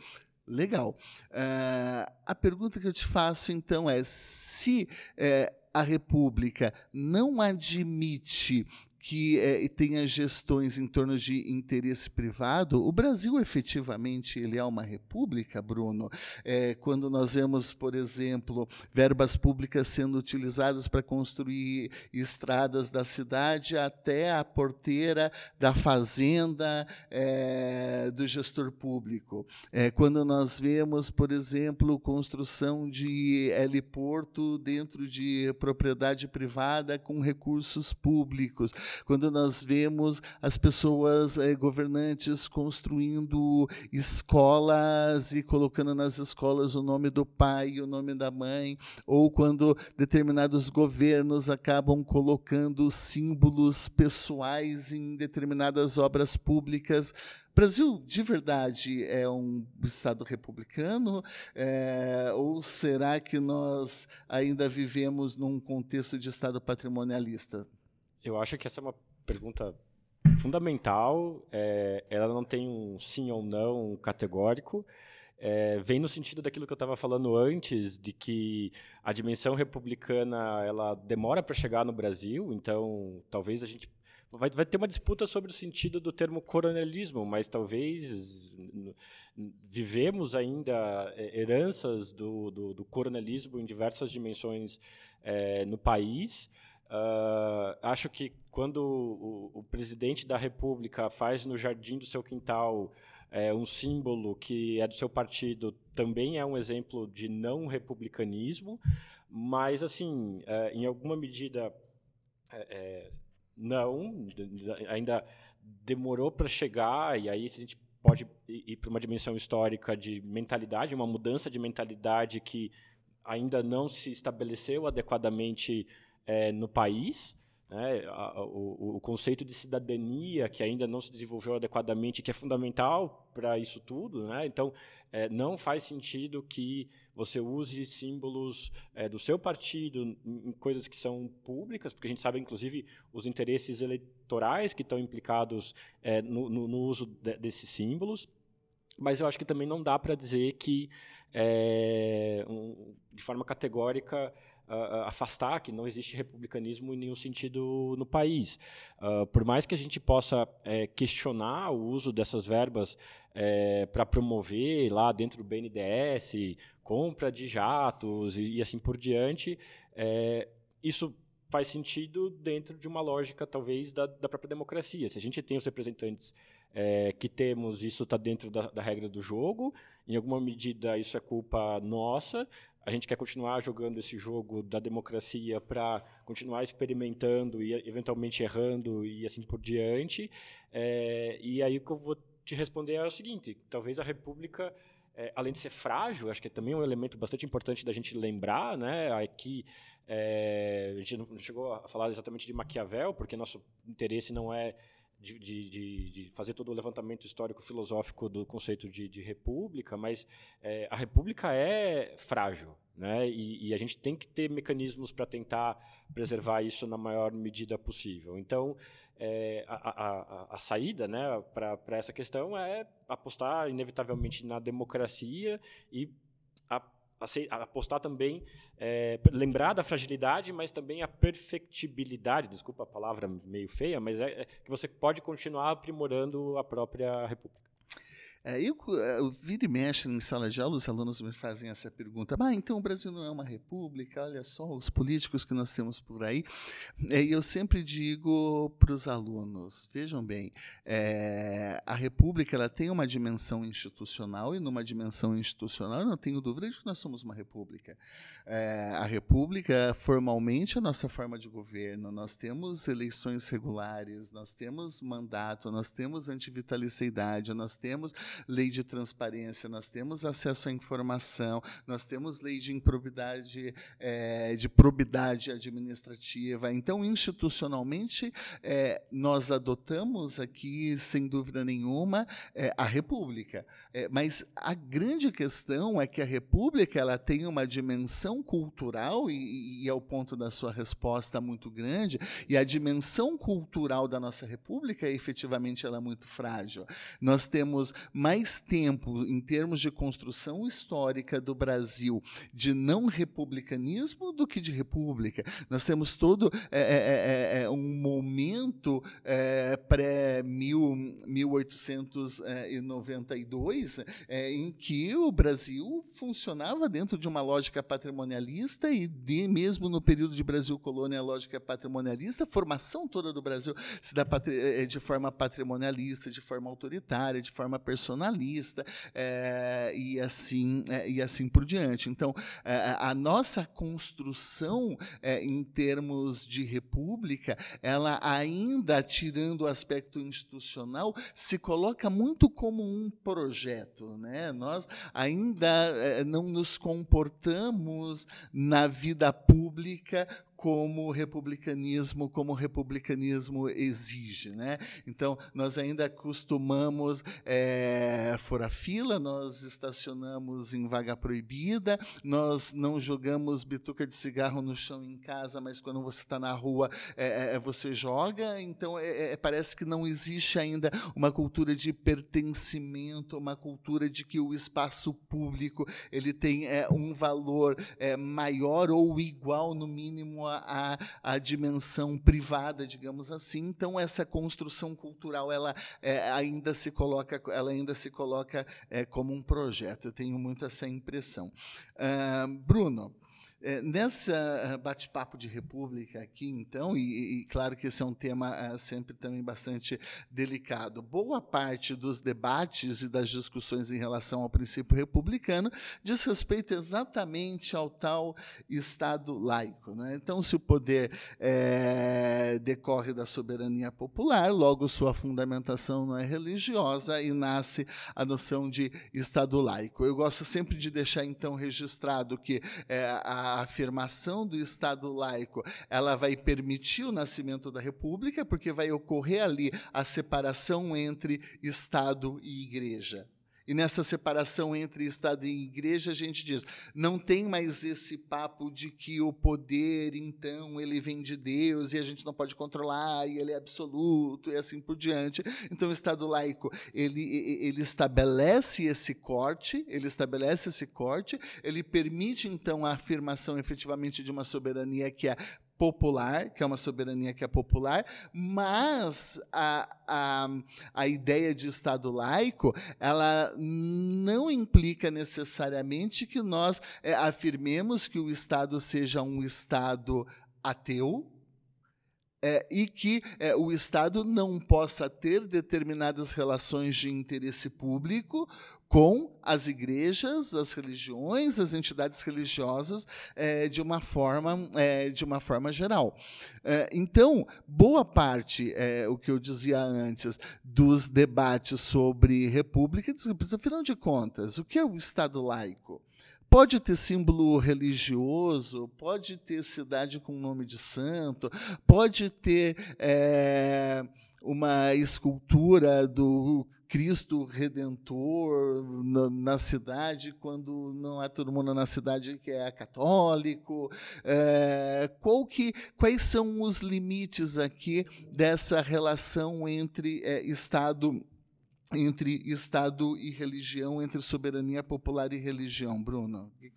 Legal. Uh, a pergunta que eu te faço, então, é: se uh, a República não admite que é, tenha gestões em torno de interesse privado, o Brasil efetivamente ele é uma república, Bruno. É, quando nós vemos, por exemplo, verbas públicas sendo utilizadas para construir estradas da cidade até a porteira da fazenda é, do gestor público. É, quando nós vemos, por exemplo, construção de heliporto dentro de propriedade privada com recursos públicos quando nós vemos as pessoas eh, governantes construindo escolas e colocando nas escolas o nome do pai, o nome da mãe, ou quando determinados governos acabam colocando símbolos pessoais em determinadas obras públicas. Brasil, de verdade, é um Estado republicano? É, ou será que nós ainda vivemos num contexto de Estado patrimonialista? Eu acho que essa é uma pergunta fundamental. É, ela não tem um sim ou não categórico. É, vem no sentido daquilo que eu estava falando antes, de que a dimensão republicana ela demora para chegar no Brasil, então talvez a gente vai, vai ter uma disputa sobre o sentido do termo coronelismo, mas talvez vivemos ainda é, heranças do, do, do coronelismo em diversas dimensões é, no país. Uh, acho que quando o, o, presidente da República faz no jardim do seu quintal é, um símbolo que é do seu partido, também é um exemplo de não republicanismo, mas assim, é, em alguma medida é, é não, ainda demorou para chegar, e aí a gente pode ir para uma dimensão histórica de mentalidade, uma mudança de mentalidade que ainda não se estabeleceu adequadamente é, no país. Né, o, o, conceito de cidadania que ainda não se desenvolveu adequadamente, que é fundamental para isso tudo. Né? Então, é, não faz sentido que você use símbolos é, do seu partido em coisas que são públicas, porque a gente sabe, inclusive, os interesses eleitorais que estão implicados é, no, no, no, uso de, desses símbolos. Mas eu acho que também não dá para dizer que, é, um, de forma categórica, uh, afastar que não existe republicanismo em nenhum sentido no país. Uh, por mais que a gente possa é, questionar o uso dessas verbas é, para promover lá dentro do BNDES, compra de jatos e, e assim por diante, é, isso faz sentido dentro de uma lógica, talvez, da, da própria democracia. Se a gente tem os representantes é, que temos, isso está dentro da, da, regra do jogo, em alguma medida isso é culpa nossa, a gente quer continuar jogando esse jogo da democracia para continuar experimentando e eventualmente errando e assim por diante. É, e aí o que eu vou te responder é o seguinte: talvez a República é, além de ser frágil, acho que é também um elemento bastante importante da gente lembrar, né? Aqui é, a gente não chegou a falar exatamente de Maquiavel, porque nosso interesse não é de, de, de, fazer todo o levantamento histórico-filosófico do conceito de, de república, mas é, a república é frágil, né? E, e, a gente tem que ter mecanismos para tentar preservar isso na maior medida possível. Então, é, a, a, a, saída né, para essa questão é apostar, inevitavelmente, na democracia e apostar também, é, lembrar da fragilidade, mas também a perfectibilidade, desculpa a palavra meio feia, mas é, é que você pode continuar aprimorando a própria república. É, eu, é, eu viro e mexe em sala de aula, os alunos me fazem essa pergunta. Ah, então o Brasil não é uma república? Olha só os políticos que nós temos por aí. É, e eu sempre digo para os alunos, vejam bem, é, a república ela tem uma dimensão institucional e numa dimensão institucional eu não tenho dúvida de que nós somos uma república. É, a república formalmente é a nossa forma de governo. Nós temos eleições regulares, nós temos mandato, nós temos antivitalicidade, nós temos lei de transparência, nós temos acesso à informação, nós temos lei de improbidade, é, de probidade administrativa. Então, institucionalmente, é, nós adotamos aqui, sem dúvida nenhuma, é, a República. Mas a grande questão é que a República ela tem uma dimensão cultural, e, e é o ponto da sua resposta muito grande, e a dimensão cultural da nossa República, efetivamente, ela é muito frágil. Nós temos mais tempo, em termos de construção histórica do Brasil, de não republicanismo do que de república. Nós temos todo é, é, é, é um momento é, pré-1892 é, em que o Brasil funcionava dentro de uma lógica patrimonialista e de, mesmo no período de Brasil colônia, a lógica patrimonialista, a formação toda do Brasil se dá de forma patrimonialista, de forma autoritária, de forma personalista constitucionalista é, e assim é, e assim por diante. Então, é, a nossa construção em termos de república, ela ainda tirando o aspecto institucional, se coloca muito como um projeto, né? Nós ainda não nos comportamos na vida pública como o republicanismo, como o republicanismo exige. Né? Então, nós ainda costumamos é, furar fila, nós estacionamos em vaga proibida, nós não jogamos bituca de cigarro no chão em casa, mas quando você está na rua, é, é, você joga. Então, é, é, parece que não existe ainda uma cultura de pertencimento, uma cultura de que o espaço público ele tem é, um valor maior ou igual, no mínimo, a, a, dimensão privada, digamos assim. Então essa construção cultural ela é, ainda se coloca, ela ainda se coloca é, como um projeto. Eu tenho muito essa impressão. Uh, Bruno. É, nessa eh, bate-papo de República aqui, então, e, e, claro que esse é um tema é, sempre também bastante delicado, boa parte dos debates e das discussões em relação ao princípio republicano diz respeito exatamente ao tal Estado laico. Né? Então, se o poder é, decorre da soberania popular, logo sua fundamentação não é religiosa e nasce a noção de Estado laico. Eu gosto sempre de deixar, então, registrado que a a afirmação do Estado laico, ela vai permitir o nascimento da República, porque vai ocorrer ali a separação entre Estado e Igreja. E nessa separação entre Estado e Igreja, a gente diz: não tem mais esse papo de que o poder, então, ele vem de Deus e a gente não pode controlar, e ele é absoluto, e assim por diante. Então, o Estado laico, ele, ele estabelece esse corte, ele estabelece esse corte, ele permite, então, a afirmação efetivamente de uma soberania que é popular, que é uma soberania que é popular, mas a, a, a ideia de Estado laico, ela não implica necessariamente que nós é, afirmemos que o Estado seja um Estado ateu, é, e que é, o Estado não possa ter determinadas relações de interesse público com as igrejas, as religiões, as entidades religiosas é, de uma forma é, de uma forma geral. É, então, boa parte, é, o que eu dizia antes, dos debates sobre república, afinal de contas, o que é o Estado laico? Pode ter símbolo religioso, pode ter cidade com nome de santo, pode ter é, uma escultura do Cristo Redentor na, na, cidade, quando não é todo mundo na cidade que é católico. É, qual que, quais são os limites aqui dessa relação entre é, Estado entre Estado e religião, entre soberania popular e religião, Bruno? O que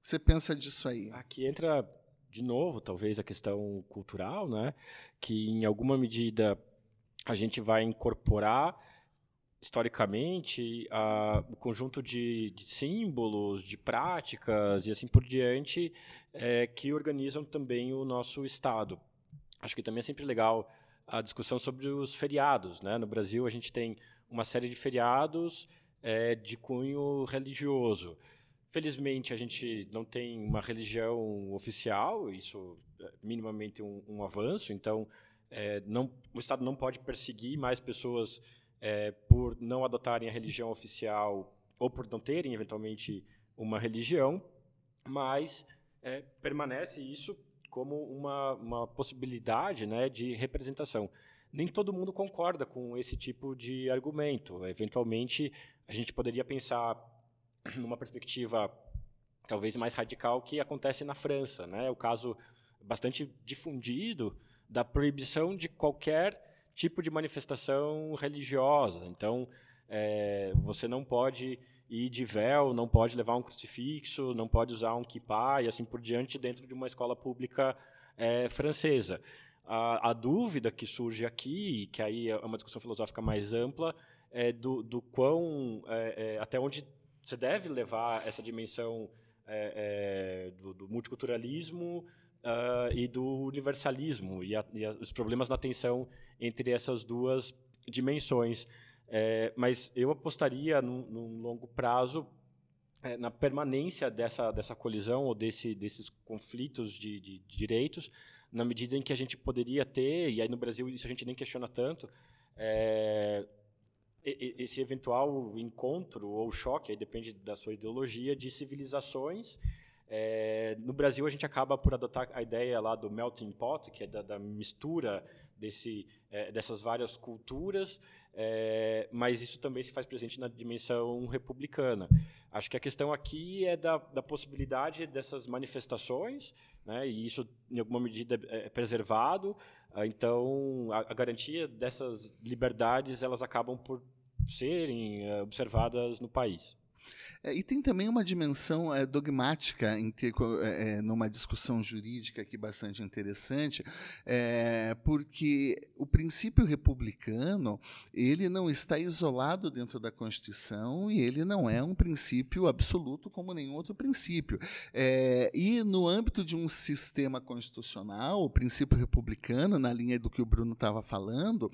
você pensa disso aí? Aqui entra, de novo, talvez a questão cultural, né? que em alguma medida a gente vai incorporar historicamente a, o conjunto de, de, símbolos, de práticas e assim por diante é, que organizam também o nosso Estado. Acho que também é sempre legal a discussão sobre os feriados. Né? No Brasil, a gente tem uma série de feriados é, de cunho religioso. Felizmente, a gente não tem uma religião oficial, isso é minimamente um, um avanço, então é, não, o Estado não pode perseguir mais pessoas é, por não adotarem a religião oficial ou por não terem, eventualmente, uma religião, mas é, permanece isso como uma, uma possibilidade né, de representação nem todo mundo concorda com esse tipo de argumento. Eventualmente, a gente poderia pensar numa perspectiva talvez mais radical que acontece na França, né? O caso bastante difundido da proibição de qualquer tipo de manifestação religiosa. Então, é, você não pode ir de véu, não pode levar um crucifixo, não pode usar um kippah e assim por diante dentro de uma escola pública é, francesa. A, a, dúvida que surge aqui, que aí é uma discussão filosófica mais ampla, é do, do quão, é, é, até onde você deve levar essa dimensão é, é, do, do, multiculturalismo uh, e do universalismo, e, a, e a, os problemas na tensão entre essas duas dimensões. É, mas eu apostaria, num, longo prazo, é, na permanência dessa, dessa colisão ou desse, desses conflitos de, de, de, direitos, na medida em que a gente poderia ter, e aí no Brasil isso a gente nem questiona tanto, é, esse eventual encontro ou choque, aí depende da sua ideologia, de civilizações. É, no Brasil, a gente acaba por adotar a ideia lá do melting pot, que é da, da mistura desse, é, dessas várias culturas, é, mas isso também se faz presente na dimensão republicana. Acho que a questão aqui é da, da possibilidade dessas manifestações, né, e isso, em alguma medida, é, é preservado. Ah, então, a, a garantia dessas liberdades elas acabam por serem é, observadas no país. É, e tem também uma dimensão é, dogmática ter, é, é, numa discussão jurídica aqui bastante interessante, é, porque o princípio republicano ele não está isolado dentro da Constituição e ele não é um princípio absoluto como nenhum outro princípio. E no âmbito de um sistema constitucional, o princípio republicano, na linha do que o Bruno estava falando,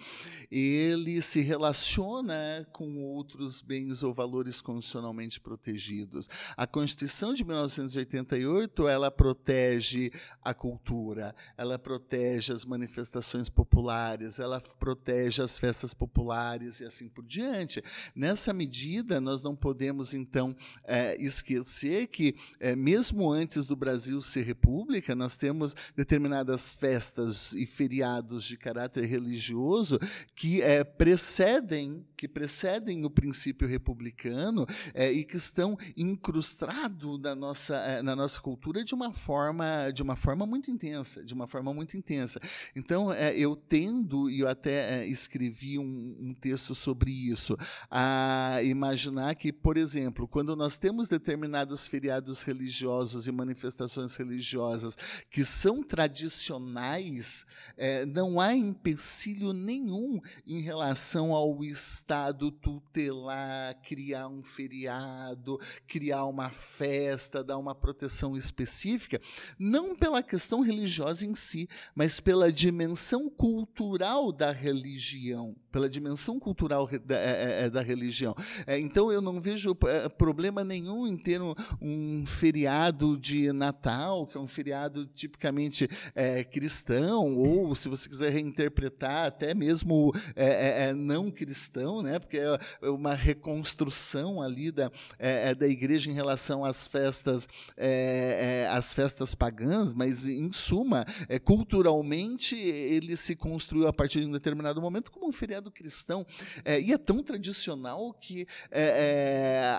ele se relaciona com outros bens ou valores constitucionalmente protegidos. A Constituição de 1988, ela protege a cultura, ela protege as manifestações populares, ela protege as festas populares e assim por diante. Nessa medida, nós não podemos, então, é, esquecer que, é, mesmo antes do Brasil ser república, nós temos determinadas festas e feriados de caráter religioso que é, precedem que precedem o princípio republicano é, e que estão incrustados na nossa, é, na nossa cultura de uma forma de uma forma muito intensa, de uma forma muito intensa. Então, é, eu tendo e eu até é, escrevi um, um, texto sobre isso a imaginar que, por exemplo, quando nós temos determinados feriados religiosos e manifestações religiosas que são tradicionais, não há empecilho nenhum em relação ao Estado tutelar, criar um feriado, criar uma festa, dar uma proteção específica, não pela questão religiosa em si, mas pela dimensão cultural da religião, pela dimensão cultural da, é, é, é da religião. É, então eu não vejo é, problema nenhum em ter um, um, feriado de Natal, que é um feriado tipicamente é, cristão, ou se você quiser reinterpretar, até mesmo não cristão né? Porque é uma reconstrução ali da, é, é, da igreja em relação às festas, é, é, às festas pagãs, mas em suma, é, culturalmente ele se construiu a partir de um determinado momento como um feriado cristão e é tão tradicional que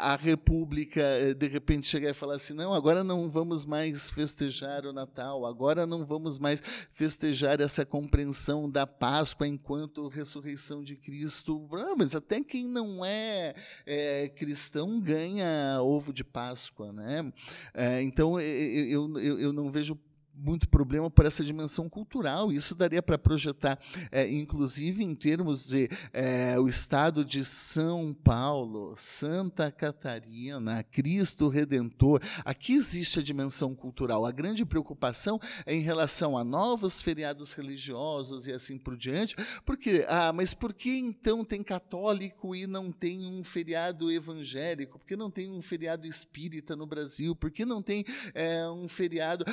a República de repente chega e fala assim, não, agora não vamos mais festejar o Natal, agora não vamos mais festejar essa compreensão da Páscoa enquanto ressurreição de Cristo. Ah, mas até quem não é, é cristão ganha ovo de Páscoa, né? É, então eu, eu, eu não vejo muito problema por essa dimensão cultural. Isso daria para projetar, é, inclusive em termos de é, o estado de São Paulo, Santa Catarina, Cristo Redentor. Aqui existe a dimensão cultural. A grande preocupação é em relação a novos feriados religiosos e assim por diante. Porque, ah, mas por que então tem católico e não tem um feriado evangélico? Por que não tem um feriado espírita no Brasil? Por que não tem é, um feriado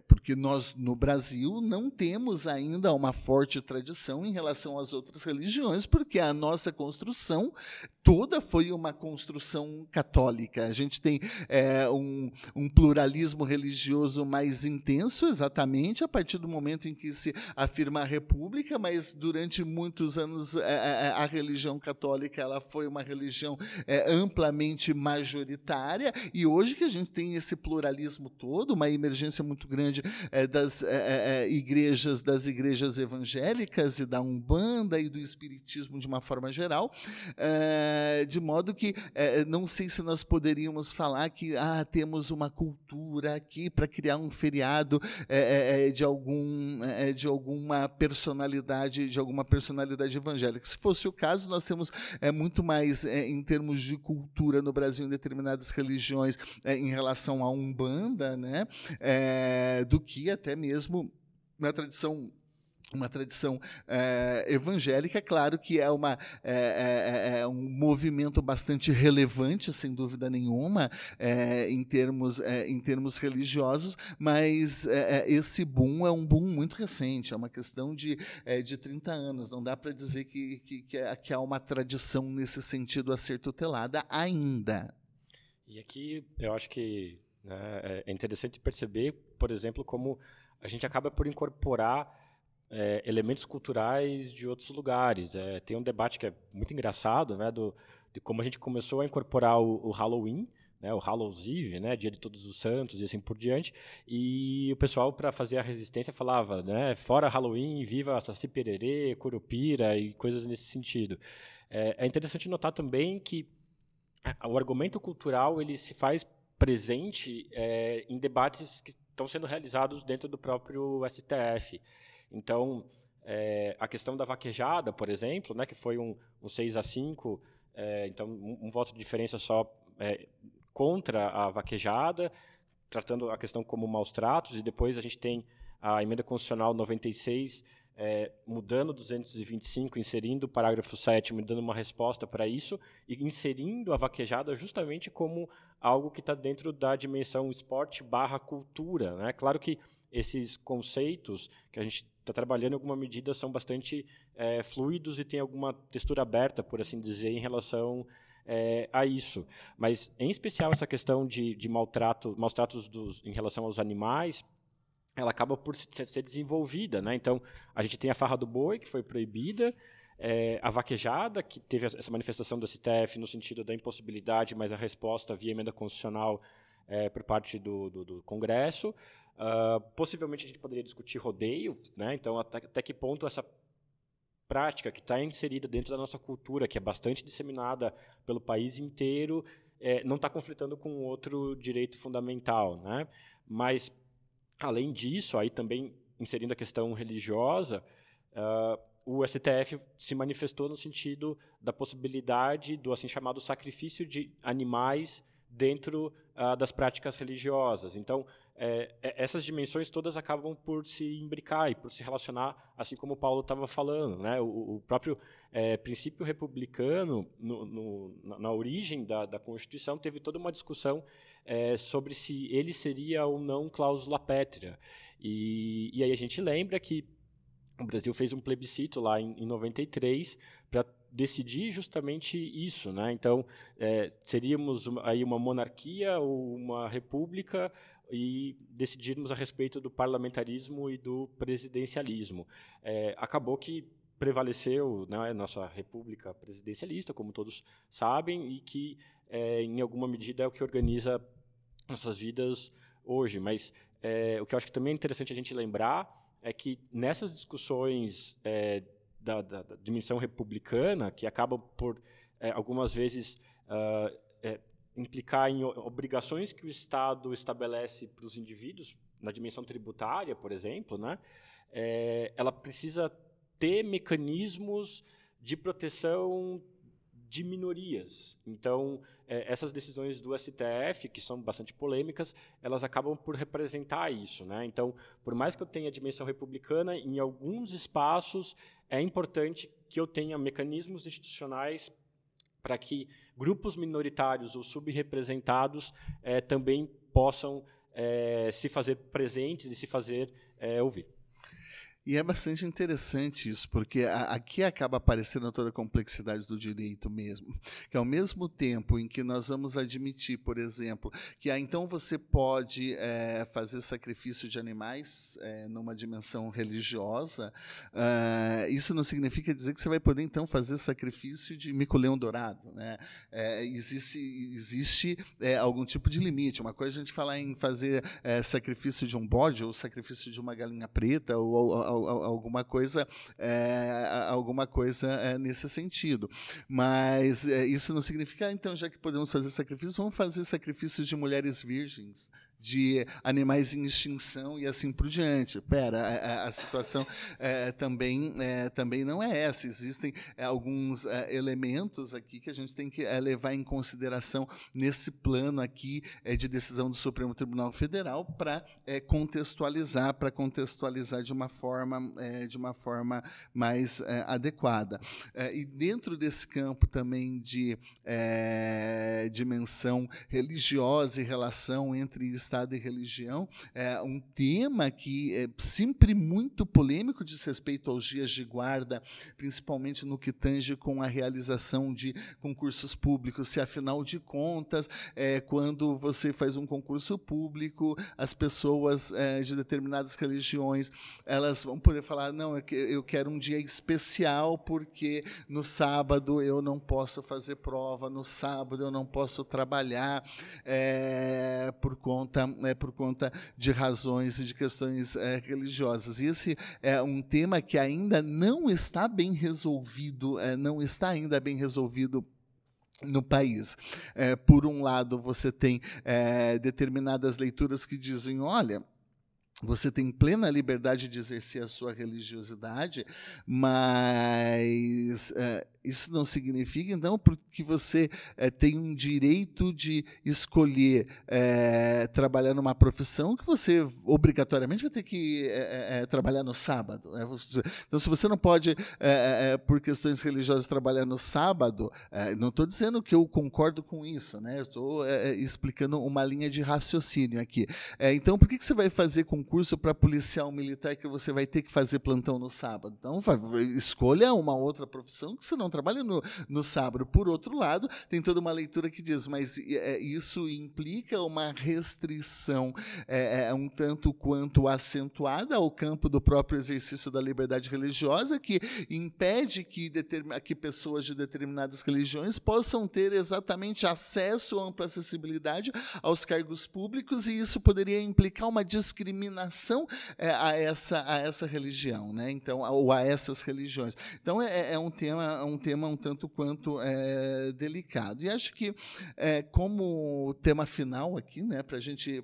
porque nós no Brasil não temos ainda uma forte tradição em relação às outras religiões, porque a nossa construção toda foi uma construção católica. A gente tem é, um, um, pluralismo religioso mais intenso, exatamente a partir do momento em que se afirma a república, mas durante muitos anos é, a, é, a religião católica ela foi uma religião é, amplamente majoritária e hoje que a gente tem esse pluralismo todo, uma emergência muito grande é, das é, igrejas, das igrejas evangélicas e da umbanda e do espiritismo de uma forma geral. Eh, de modo que é, não sei se nós poderíamos falar que ah, temos uma cultura aqui para criar um feriado é, de, algum, de alguma personalidade, de alguma personalidade evangélica. Se fosse o caso, nós temos é, muito mais em termos de cultura no Brasil em determinadas religiões em relação à Umbanda, né, do que até mesmo na tradição uma tradição é, evangélica, claro que é, uma, é, é, um movimento bastante relevante, sem dúvida nenhuma, em, termos, em termos religiosos, mas esse boom é um boom muito recente, é uma questão de, de 30 anos, não dá para dizer que, que, que há uma tradição nesse sentido a ser tutelada ainda. E aqui eu acho que né, é interessante perceber, por exemplo, como a gente acaba por incorporar é, elementos culturais de outros lugares. É, tem um debate que é muito engraçado, né, do, de como a gente começou a incorporar o, o Halloween, né, o Hallows Eve, né, Dia de Todos os Santos e assim por diante, e o pessoal para fazer a resistência falava, né, fora Halloween, viva Saci Pererê, Curupira e coisas nesse sentido. É, é interessante notar também que é, o argumento cultural ele se faz presente é, em debates que estão sendo realizados dentro do próprio STF. Então, é, a questão da vaquejada, por exemplo, né, que foi um, um 6 a 5, é, então um, um, voto de diferença só é, contra a vaquejada, tratando a questão como maus tratos, e depois a gente tem a emenda constitucional 96, é, mudando 225, inserindo o parágrafo 7 dando uma resposta para isso, e inserindo a vaquejada justamente como algo que está dentro da dimensão esporte barra cultura. Né? Claro que esses conceitos que a gente está trabalhando em alguma medida são bastante é, fluidos e tem alguma textura aberta, por assim dizer, em relação é, a isso. Mas, em especial, essa questão de, de maltrato, maus tratos dos, em relação aos animais, ela acaba por ser desenvolvida. Né? Então, a gente tem a farra do boi, que foi proibida, é, a vaquejada, que teve essa manifestação do STF no sentido da impossibilidade, mas a resposta via emenda constitucional é, por parte do, do, do Congresso. Uh, possivelmente a gente poderia discutir rodeio, né? então até, até que ponto essa prática que está inserida dentro da nossa cultura, que é bastante disseminada pelo país inteiro, é, não está conflitando com outro direito fundamental. Né? Mas, além disso, aí também inserindo a questão religiosa, uh, o STF se manifestou no sentido da possibilidade do assim chamado sacrifício de animais dentro uh, das práticas religiosas. Então, é, é, essas dimensões todas acabam por se imbricar e por se relacionar, assim como o Paulo estava falando. Né? O, o próprio é, princípio republicano, no, no, na, na, origem da, da, Constituição, teve toda uma discussão é, sobre se ele seria ou não cláusula pétrea. E, e aí a gente lembra que o Brasil fez um plebiscito lá em, em 93 para decidir justamente isso, né? Então é, seríamos aí uma monarquia ou uma república e decidirmos a respeito do parlamentarismo e do presidencialismo. É, acabou que prevaleceu né, a nossa república presidencialista, como todos sabem, e que é, em alguma medida é o que organiza nossas vidas hoje. Mas é, o que eu acho que também é interessante a gente lembrar é que nessas discussões é, da, da, da, dimensão republicana, que acabam por, é, algumas vezes, uh, é, implicar em obrigações que o Estado estabelece para os indivíduos, na dimensão tributária, por exemplo, né, é, ela precisa ter mecanismos de proteção de minorias. Então, é, essas decisões do STF, que são bastante polêmicas, elas acabam por representar isso. Né? Então, por mais que eu tenha a dimensão republicana, em alguns espaços é importante que eu tenha mecanismos institucionais para que grupos minoritários ou subrepresentados é, também possam é, se fazer presentes e se fazer ouvir. E é bastante interessante isso, porque aqui acaba aparecendo toda a complexidade do direito mesmo. Que ao mesmo tempo em que nós vamos admitir, por exemplo, que ah, então você pode é, fazer sacrifício de animais é, numa dimensão religiosa, uh, isso não significa dizer que você vai poder então fazer sacrifício de mico-leão dourado. Né? É, existe existe algum tipo de limite. Uma coisa é a gente falar em fazer sacrifício de um bode ou sacrifício de uma galinha preta ou, ou alguma coisa, é, alguma coisa é, nesse sentido. Mas é, isso não significa, ah, então, já que podemos fazer sacrifícios, vamos fazer sacrifícios de mulheres virgens de animais em extinção e assim por diante. Pera, a, a situação é, também, é, também não é essa. Existem é, alguns é, elementos aqui que a gente tem que é, levar em consideração nesse plano aqui é, de decisão do Supremo Tribunal Federal para contextualizar, para contextualizar de uma forma, de uma forma mais adequada. e dentro desse campo também de dimensão religiosa e relação entre Estado e religião, é um tema que é sempre muito polêmico diz respeito aos dias de guarda, principalmente no que tange com a realização de concursos públicos. Se, afinal de contas, é, quando você faz um concurso público, as pessoas é, de determinadas religiões elas vão poder falar: não, eu quero um dia especial porque no sábado eu não posso fazer prova, no sábado eu não posso trabalhar é, por conta é, por conta de razões e de questões é, religiosas. E esse é um tema que ainda não está bem resolvido, é, não está ainda bem resolvido no país. É, por um lado, você tem é, determinadas leituras que dizem: olha, você tem plena liberdade de exercer a sua religiosidade, mas é, isso não significa, então, que você é, tem um direito de escolher é, trabalhar numa profissão que você obrigatoriamente vai ter que trabalhar no sábado. Né? Então, se você não pode, por questões religiosas, trabalhar no sábado, não estou dizendo que eu concordo com isso, né? estou explicando uma linha de raciocínio aqui. então, por que, que você vai fazer concurso para policial militar que você vai ter que fazer plantão no sábado? Então, escolha uma outra profissão que você não trabalha no, no sábado. Por outro lado, tem toda uma leitura que diz, mas é, isso implica uma restrição é, é, um tanto quanto acentuada ao campo do próprio exercício da liberdade religiosa, que impede que, que pessoas de determinadas religiões possam ter exatamente acesso, ampla acessibilidade aos cargos públicos, e isso poderia implicar uma discriminação é, a, essa, a essa religião, né? então, ou a essas religiões. Então, é, é um tema, um tema um tanto quanto é, delicado. E acho que, é, como tema final aqui, né, para gente,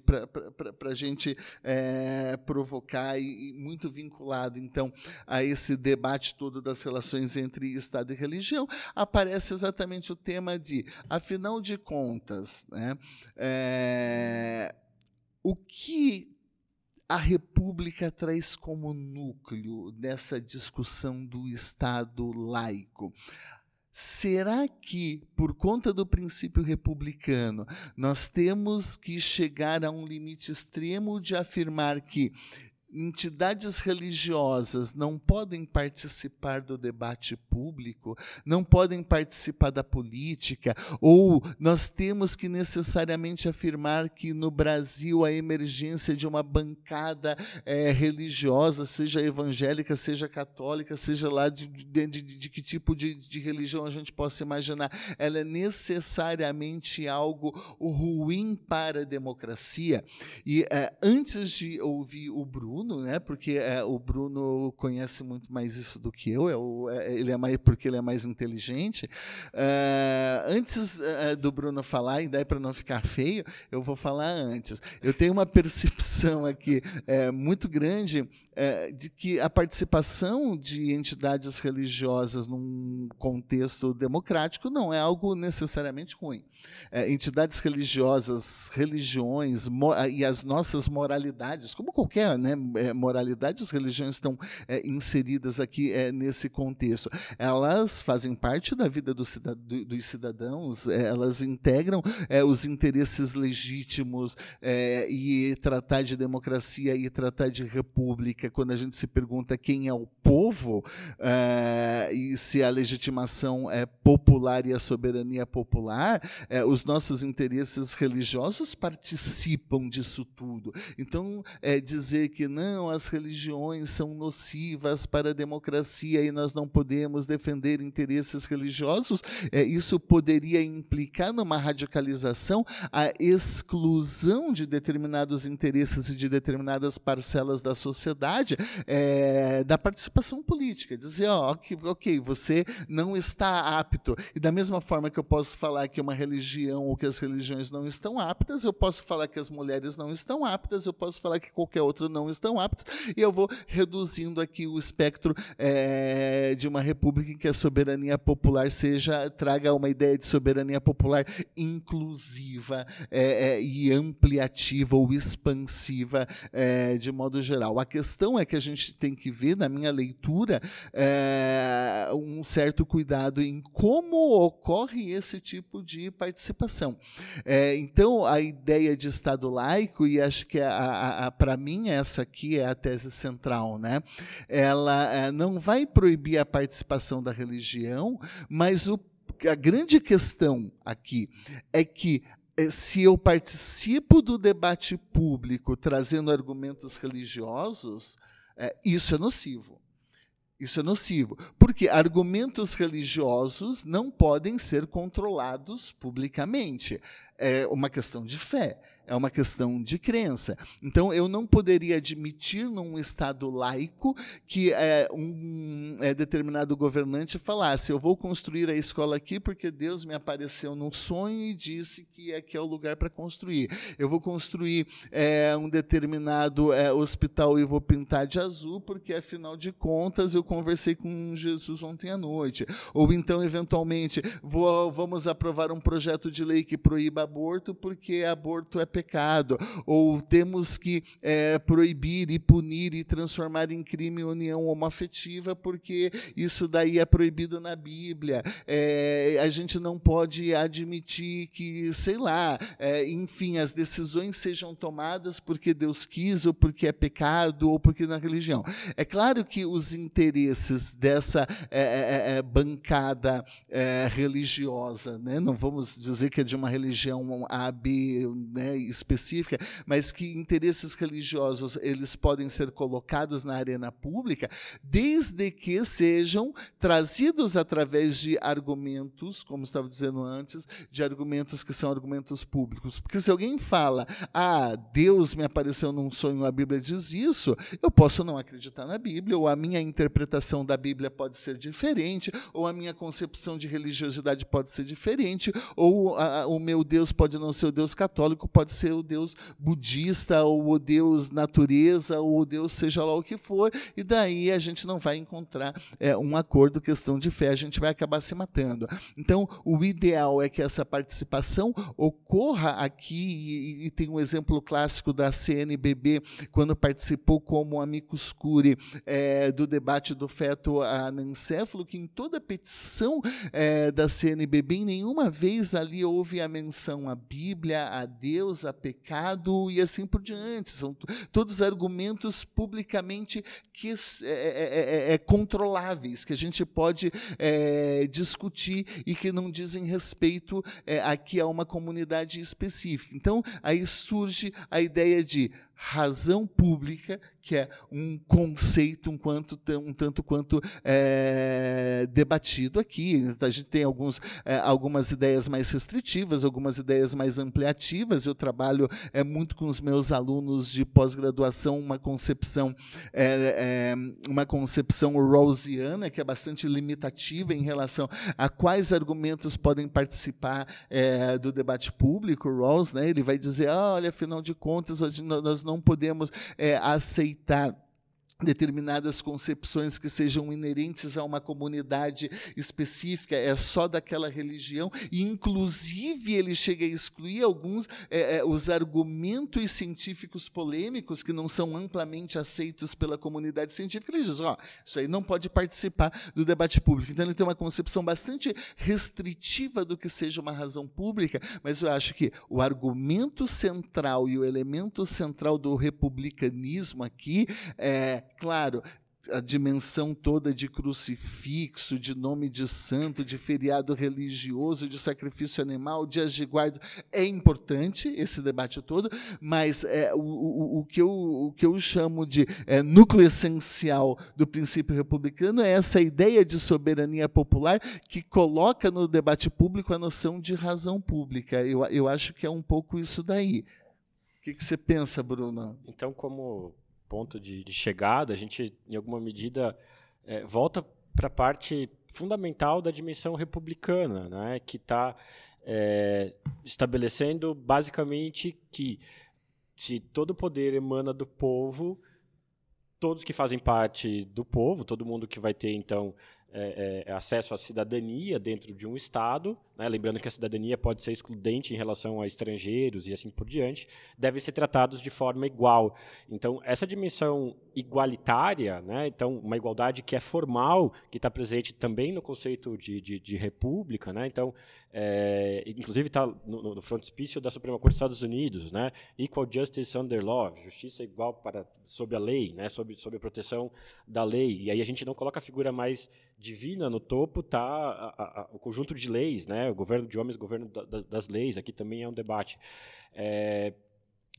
a gente é, provocar e, e, muito vinculado, então, a esse debate todo das relações entre Estado e religião, aparece exatamente o tema de, afinal de contas, né, é, o que a República traz como núcleo dessa discussão do Estado laico. Será que, por conta do princípio republicano, nós temos que chegar a um limite extremo de afirmar que entidades religiosas não podem participar do debate público, não podem participar da política, ou nós temos que necessariamente afirmar que no Brasil a emergência de uma bancada é, religiosa, seja evangélica, seja católica, seja lá de, de, de, de que tipo de, religião a gente possa imaginar, ela é necessariamente algo ruim para a democracia. E é, antes de ouvir o Bruno, Bruno, né? Porque é, o Bruno conhece muito mais isso do que eu. É é, ele é mais porque ele é mais inteligente. Uh, antes uh, do Bruno falar, e daí para não ficar feio, eu vou falar antes. Eu tenho uma percepção aqui é, muito grande é, de que a participação de entidades religiosas num contexto democrático não é algo necessariamente ruim. É, entidades religiosas, religiões e as nossas moralidades, como qualquer né, é, moralidade, as religiões estão é, inseridas aqui é, nesse contexto. Elas fazem parte da vida do cidad dos cidadãos, é, elas integram é, os interesses legítimos e tratar de democracia e tratar de república quando a gente se pergunta quem é o povo é, e se a legitimação é popular e a soberania popular, é, os nossos interesses religiosos participam disso tudo. Então, é, dizer que não, as religiões são nocivas para a democracia e nós não podemos defender interesses religiosos, é, isso poderia implicar numa radicalização, a exclusão de determinados interesses e de determinadas parcelas da sociedade é, da participação política. Dizer, ó, ok, ok, você não está apto. E da mesma forma que eu posso falar que uma religião ou que as religiões não estão aptas, eu posso falar que as mulheres não estão aptas, eu posso falar que qualquer outro não estão aptos, e eu vou reduzindo aqui o espectro é, de uma república em que a soberania popular seja traga uma ideia de soberania popular inclusiva é, é, e ampliativa ou expansiva é, de modo geral. A questão é que a gente tem que ver, na minha leitura, é, um certo cuidado em como ocorre esse tipo de participação. É, então, a ideia de Estado laico, e acho que para mim essa aqui é a tese central, né? ela é, não vai proibir a participação da religião, mas o a grande questão aqui é que é, se eu participo do debate público trazendo argumentos religiosos, é, isso é nocivo. Isso é nocivo. Porque argumentos religiosos não podem ser controlados publicamente. É uma questão de fé é uma questão de crença. Então, eu não poderia admitir num Estado laico que é, um é, determinado governante falasse: eu vou construir a escola aqui porque Deus me apareceu num sonho e disse que aqui é o lugar para construir. Eu vou construir é, um determinado é, hospital e vou pintar de azul porque, afinal de contas, eu conversei com Jesus ontem à noite. Ou então, eventualmente, vou, vamos aprovar um projeto de lei que proíba aborto porque aborto é pecado, ou temos que é, proibir e punir e transformar em crime união homoafetiva, porque isso daí é proibido na Bíblia. É, a gente não pode admitir que, sei lá, é, enfim, as decisões sejam tomadas porque Deus quis, ou porque é pecado, ou porque na religião. É claro que os interesses dessa é, é, é, bancada religiosa, né? não vamos dizer que é de uma religião A, B, né, específica, mas que interesses religiosos eles podem ser colocados na arena pública, desde que sejam trazidos através de argumentos, como estava dizendo antes, de argumentos que são argumentos públicos. Porque se alguém fala, ah, Deus me apareceu num sonho, a Bíblia diz isso, eu posso não acreditar na Bíblia, ou a minha interpretação da Bíblia pode ser diferente, ou a minha concepção de religiosidade pode ser diferente, ou a, o meu Deus pode não ser o Deus católico, pode ser o Deus budista, ou o Deus natureza, ou o Deus seja lá o que for, e daí a gente não vai encontrar é, um acordo, questão de fé, a gente vai acabar se matando. Então, o ideal é que essa participação ocorra aqui, e, e tem um exemplo clássico da CNBB, quando participou como amicus curi é, do debate do feto anencéfalo, que em toda petição é, da CNBB, em nenhuma vez ali houve a menção à Bíblia, a Deus, a pecado e assim por diante. São todos argumentos publicamente que é, é, é, é controláveis, que a gente pode discutir e que não dizem respeito aqui a uma comunidade específica. Então, aí surge a ideia de razão pública, que é um conceito um, quanto, um tanto quanto é, debatido aqui. A gente tem alguns, é, algumas ideias mais restritivas, algumas ideias mais ampliativas. Eu trabalho é, muito com os meus alunos de pós-graduação uma concepção é, uma concepção rawlsiana, que é bastante limitativa em relação a quais argumentos podem participar do debate público. Rawls, né, ele vai dizer, ah, olha, afinal de contas, nós não podemos é, aceitar determinadas concepções que sejam inerentes a uma comunidade específica, é só daquela religião, e inclusive ele chega a excluir alguns é, é, os argumentos científicos polêmicos que não são amplamente aceitos pela comunidade científica. Ele diz, ó, isso aí não pode participar do debate público. Então ele tem uma concepção bastante restritiva do que seja uma razão pública, mas eu acho que o argumento central e o elemento central do republicanismo aqui é claro, a dimensão toda de crucifixo, de nome de santo, de feriado religioso, de sacrifício animal, dias de guarda. É importante esse debate todo, mas é, o, o, o, que, eu, o que eu chamo de é, núcleo essencial do princípio republicano é essa ideia de soberania popular que coloca no debate público a noção de razão pública. Eu, eu acho que é um pouco isso daí. O que, que você pensa, Bruno? Então, como ponto de, de chegada, a gente, em alguma medida, é, volta para a parte fundamental da dimensão republicana, né, que está é, estabelecendo basicamente que se todo o poder emana do povo, todos que fazem parte do povo, todo mundo que vai ter então é, é, acesso à cidadania dentro de um Estado, né, lembrando que a cidadania pode ser excludente em relação a estrangeiros e assim por diante, devem ser tratados de forma igual. Então, essa dimensão igualitária, né, então uma igualdade que é formal, que está presente também no conceito de, de, de república, né, então, é, inclusive está no, no frontispício da Suprema Corte dos Estados Unidos, né, equal justice under law, justiça igual para sob a lei, né, sob, sob a proteção da lei. E aí a gente não coloca a figura mais divina no topo, tá? O conjunto de leis, né, o governo de homens, governo da, das leis. Aqui também é um debate. É,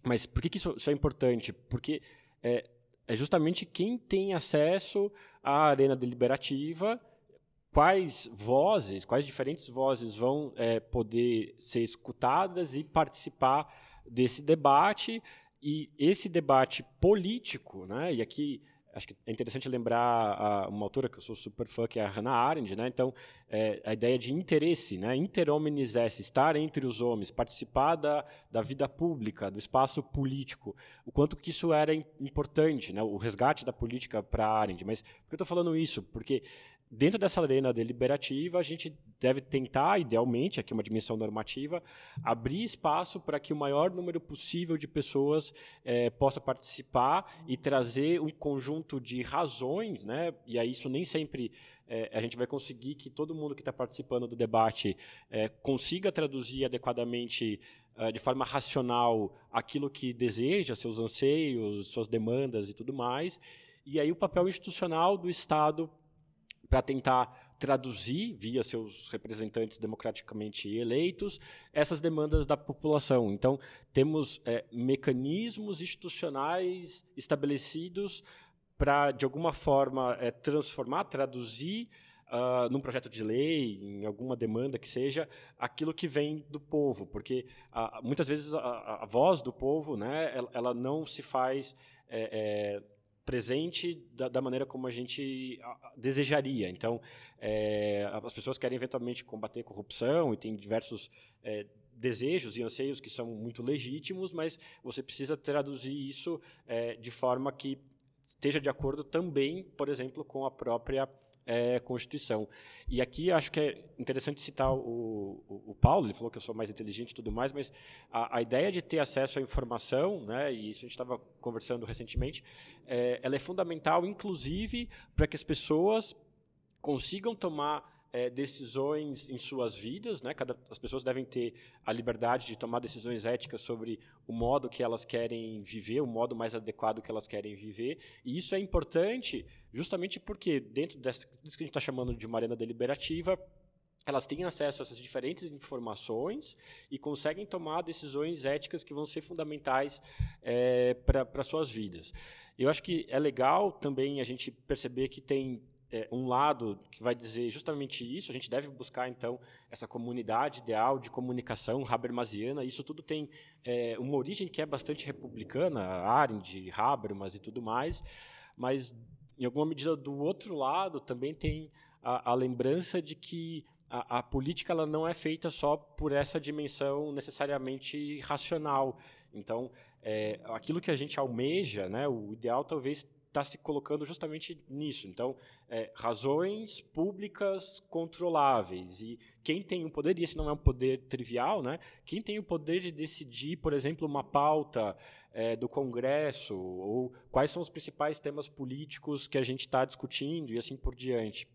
mas por que, que isso, isso, é importante? Porque é, é justamente quem tem acesso à arena deliberativa quais vozes, quais diferentes vozes vão é, poder ser escutadas e participar desse debate e esse debate político, né? E aqui acho que é interessante lembrar a, uma autora que eu sou super fã, que é a Hannah Arendt, né? Então, é, a ideia de interesse, né? Inter homines esse, estar entre os homens, participar da, da vida pública, do espaço político, o quanto que isso era importante, né? O resgate da política para Arendt. Mas por que eu estou falando isso? Porque dentro dessa arena deliberativa, a gente deve tentar, idealmente, aqui uma dimensão normativa, abrir espaço para que o maior número possível de pessoas é, possa participar e trazer um conjunto de razões, né? e aí isso nem sempre é, a gente vai conseguir que todo mundo que está participando do debate é, consiga traduzir adequadamente de forma racional aquilo que deseja, seus anseios, suas demandas e tudo mais. E aí o papel institucional do Estado para tentar traduzir, via seus representantes democraticamente eleitos, essas demandas da população. Então, temos é, mecanismos institucionais estabelecidos para, de alguma forma, é, transformar, traduzir Uh, num projeto de lei, em alguma demanda que seja, aquilo que vem do povo, porque uh, muitas vezes a, a, voz do povo, né, ela, ela não se faz é, é, presente da, da, maneira como a gente desejaria. Então, é, as pessoas querem eventualmente combater corrupção e tem diversos é, desejos e anseios que são muito legítimos, mas você precisa traduzir isso é, de forma que esteja de acordo também, por exemplo, com a própria é, Constituição. E aqui acho que é interessante citar o, o, o, Paulo, ele falou que eu sou mais inteligente e tudo mais, mas a, a ideia de ter acesso à informação, né, e isso a gente estava conversando recentemente, é, ela é fundamental, inclusive, para que as pessoas consigam tomar é, decisões em suas vidas, né? Cada, as pessoas devem ter a liberdade de tomar decisões éticas sobre o modo que elas querem viver, o modo mais adequado que elas querem viver. E isso é importante justamente porque dentro dessa, disso que a gente está chamando de uma arena deliberativa, elas têm acesso a essas diferentes informações e conseguem tomar decisões éticas que vão ser fundamentais é, para suas vidas. Eu acho que é legal também a gente perceber que tem é, um lado que vai dizer justamente isso, a gente deve buscar, então, essa comunidade ideal de comunicação habermasiana, isso tudo tem é, uma origem que é bastante republicana, Arendt, Habermas e tudo mais, mas, em alguma medida, do outro lado, também tem a, a lembrança de que a, a, política ela não é feita só por essa dimensão necessariamente racional. Então, é, aquilo que a gente almeja, né, o ideal talvez está se colocando justamente nisso. Então, é, razões públicas controláveis. E quem tem o poder, e esse não é um poder trivial, né? quem tem o poder de decidir, por exemplo, uma pauta é, do Congresso, ou quais são os principais temas políticos que a gente está discutindo, e assim por diante.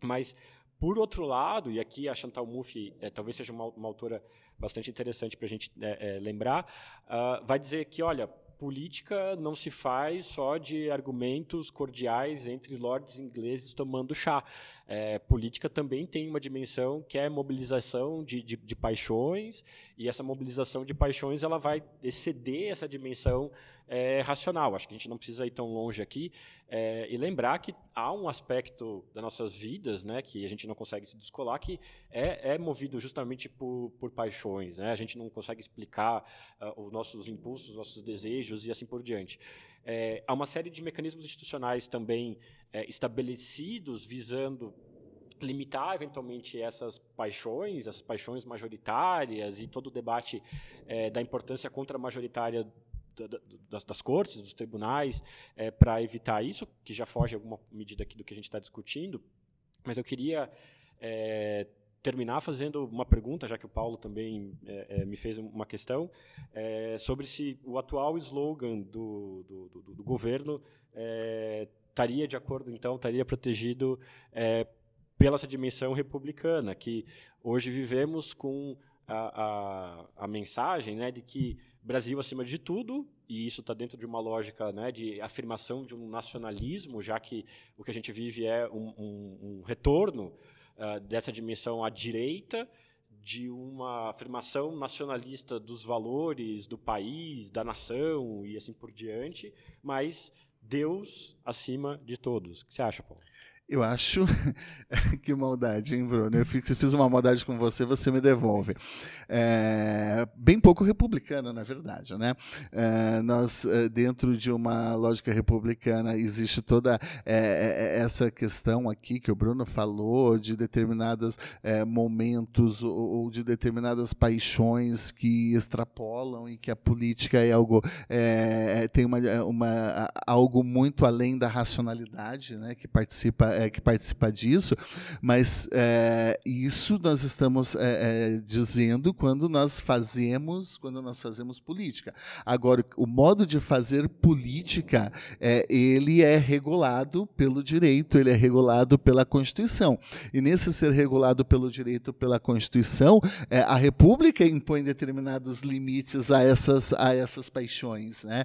Mas, por outro lado, e aqui a Chantal Mouffe é, talvez seja uma, uma, autora bastante interessante para a gente é, é, lembrar, uh, vai dizer que, olha, política não se faz só de argumentos cordiais entre lords ingleses tomando chá. É, política também tem uma dimensão que é mobilização de, de, de, paixões, e essa mobilização de paixões ela vai exceder essa dimensão é, racional. Acho que a gente não precisa ir tão longe aqui é, e lembrar que há um aspecto das nossas vidas né, que a gente não consegue se descolar, que é, é movido justamente por, por paixões. Né? A gente não consegue explicar uh, os nossos impulsos, os nossos desejos e assim por diante. É, há uma série de mecanismos institucionais também é, estabelecidos visando limitar eventualmente essas paixões, essas paixões majoritárias e todo o debate é, da importância contra-majoritária das, das, cortes, dos tribunais, é, para evitar isso, que já foge alguma medida aqui do que a gente está discutindo. Mas eu queria é, terminar fazendo uma pergunta, já que o Paulo também é, é me fez uma questão, é, sobre se o atual slogan do, do, do, do governo é, estaria de acordo, então, estaria protegido pela essa dimensão republicana, que hoje vivemos com a, a, a mensagem né, de que Brasil acima de tudo, e isso está dentro de uma lógica né, de afirmação de um nacionalismo, já que o que a gente vive é um, um, um retorno uh, dessa dimensão à direita, de uma afirmação nacionalista dos valores do país, da nação e assim por diante, mas Deus acima de todos. O que você acha, Paulo? Eu acho que maldade, hein, Bruno? Eu fiz uma maldade com você, você me devolve. É, bem pouco republicana, na verdade, né? É, nós, é, dentro de uma lógica republicana, existe toda é, é, essa questão aqui que o Bruno falou de determinados é, momentos ou, ou, de determinadas paixões que extrapolam e que a política é algo tem uma, uma algo muito além da racionalidade, né? Que participa é, que participa disso, mas é, isso nós estamos é, é, dizendo quando nós fazemos, quando nós fazemos política. Agora, o modo de fazer política, é, ele é regulado pelo direito, ele é regulado pela Constituição. E nesse ser regulado pelo direito, pela Constituição, a República impõe determinados limites a essas, a essas paixões. Né?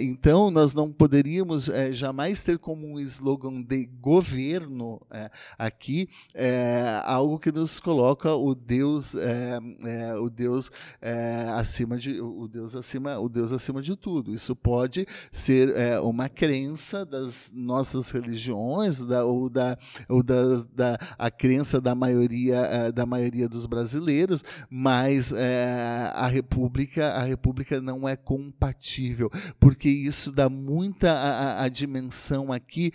Então, nós não poderíamos jamais ter como um slogan de governo governo é, aqui é algo que nos coloca o Deus é, é, o Deus é, acima de o Deus acima o Deus acima de tudo. Isso pode ser é, uma crença das nossas religiões da, ou da ou da, da a crença da maioria da maioria dos brasileiros mas a república a república não é compatível porque isso dá muita a, a dimensão aqui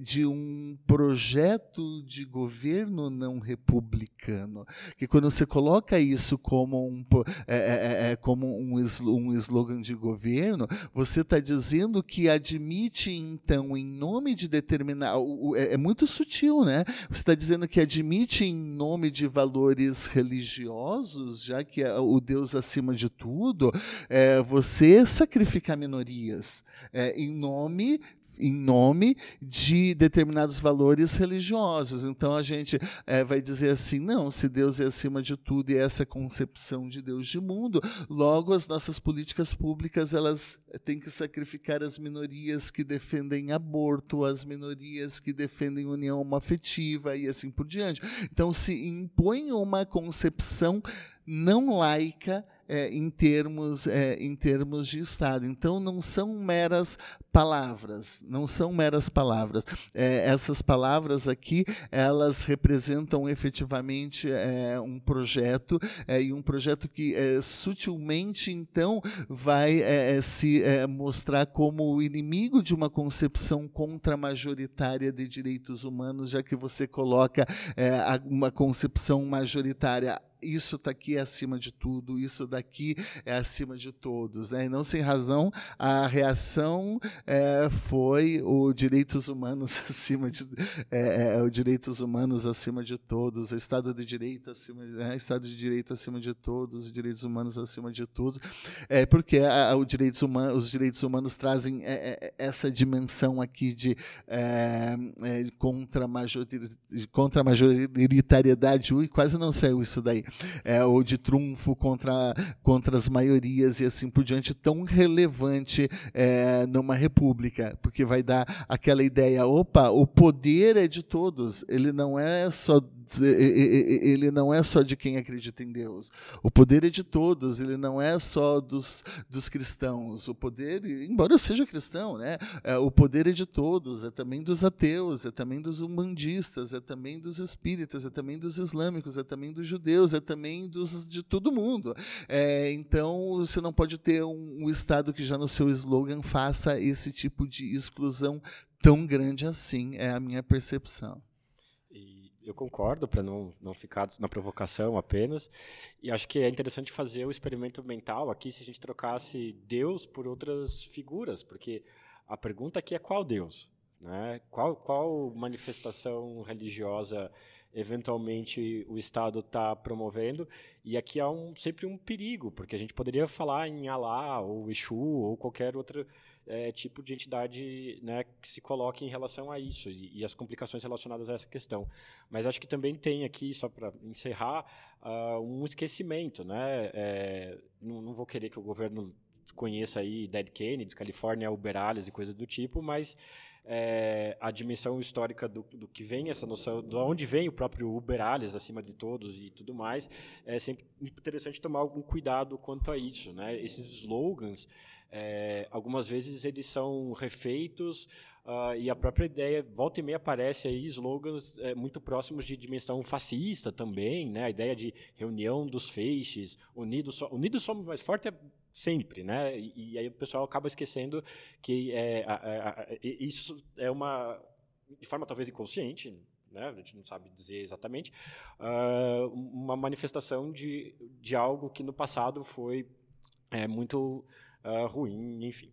de um um projeto de governo não republicano. Que quando você coloca isso como um, é, é, é, é como um, um slogan de governo, você está dizendo que admite, então, em nome de determinar. É, é muito sutil, né? Você está dizendo que admite, em nome de valores religiosos, já que é o Deus acima de tudo, é, você sacrificar minorias é, em nome em nome de determinados valores religiosos. Então a gente é, vai dizer assim: não, se Deus é acima de tudo e essa concepção de Deus de mundo, logo as nossas políticas públicas elas têm que sacrificar as minorias que defendem aborto, as minorias que defendem união homoafetiva e assim por diante. Então se impõe uma concepção não laica é, em, termos, é, em termos de Estado. Então, não são meras palavras, não são meras palavras. É, essas palavras aqui, elas representam efetivamente é, um projeto, é, e um projeto que é, sutilmente, então, vai se mostrar como o inimigo de uma concepção contra-majoritária de direitos humanos, já que você coloca uma concepção majoritária isso daqui é acima de tudo, isso daqui é acima de todos. Né? E não sem razão, a reação é, foi o direitos humanos acima de é, é, o direitos humanos acima de todos, o Estado de Direito acima, né? Estado de Direito acima de todos, os direitos humanos acima de tudo, é porque a, a, o direitos humanos, os direitos humanos trazem é, é, essa dimensão aqui de é, é, contra, major, contra majoritariedade, ui, quase não saiu isso daí, é, ou de trunfo contra, contra as maiorias e assim por diante, tão relevante é, numa república, porque vai dar aquela ideia, opa, o poder é de todos, ele não é só ele não é só de quem acredita em Deus. O poder é de todos, ele não é só dos, dos cristãos. O poder, embora eu seja cristão, né? É, o poder é de todos, é também dos ateus, é também dos humanistas, é também dos espíritas, é também dos islâmicos, é também dos judeus, é também dos, de todo mundo. É, então, você não pode ter um, um Estado que já no seu slogan faça esse tipo de exclusão tão grande assim, é a minha percepção eu concordo, para não, não ficar na provocação apenas. E acho que é interessante fazer o experimento mental aqui se a gente trocasse Deus por outras figuras, porque a pergunta aqui é qual Deus? Né? Qual, qual manifestação religiosa eventualmente o Estado está promovendo? E aqui há um, sempre um perigo, porque a gente poderia falar em Alá, ou Exu, ou qualquer outro é, tipo de entidade né, que se coloque em relação a isso e, e, as complicações relacionadas a essa questão. Mas acho que também tem aqui, só para encerrar, uh, um esquecimento. Né? É, não, não, vou querer que o governo conheça aí Dead Kennedys, Califórnia, Uber Alias e coisas do tipo, mas é, a dimensão histórica do, do, que vem essa noção, de onde vem o próprio Uber Alias acima de todos e tudo mais, é sempre interessante tomar algum cuidado quanto a isso. Né? Esses slogans é, algumas vezes eles são refeitos uh, e a própria ideia, volta e meia aparece aí slogans é, muito próximos de dimensão fascista também, né? A ideia de reunião dos feixes, unidos, so, unidos somos mais fortes é sempre, né? E, e, aí o pessoal acaba esquecendo que é, a, a, a, isso é uma, de forma talvez inconsciente, né? a gente não sabe dizer exatamente, uh, uma manifestação de, de algo que no passado foi é, muito uh, ruim, enfim.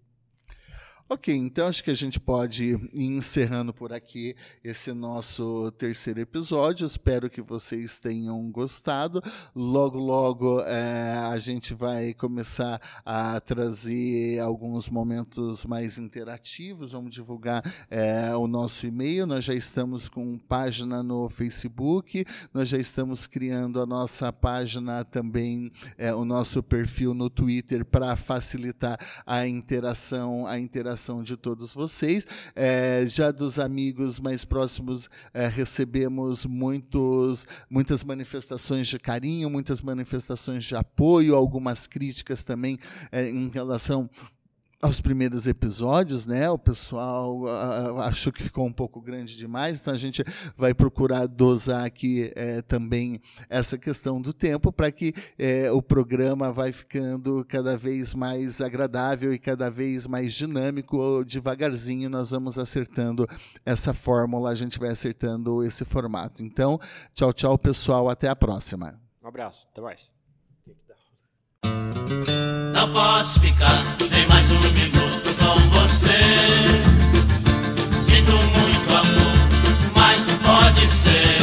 Ok, então acho que a gente pode ir encerrando por aqui esse nosso terceiro episódio. Espero que vocês tenham gostado. Logo, logo é, a gente vai começar a trazer alguns momentos mais interativos. Vamos divulgar é, o nosso e-mail. Nós já estamos com página no Facebook, nós já estamos criando a nossa página também, é, o nosso perfil no Twitter para facilitar a interação, a interação de todos vocês. É, já dos amigos mais próximos, é, recebemos muitos, muitas manifestações de carinho, muitas manifestações de apoio, algumas críticas também é, em relação aos primeiros episódios, né? O pessoal achou que ficou um pouco grande demais, então a gente vai procurar dosar aqui é, também essa questão do tempo para que é, o programa vai ficando cada vez mais agradável e cada vez mais dinâmico. Devagarzinho nós vamos acertando essa fórmula, a gente vai acertando esse formato. Então, tchau, tchau, pessoal, até a próxima. Um abraço, até mais. Não posso ficar nem mais um minuto com você. Sinto muito amor, mas não pode ser.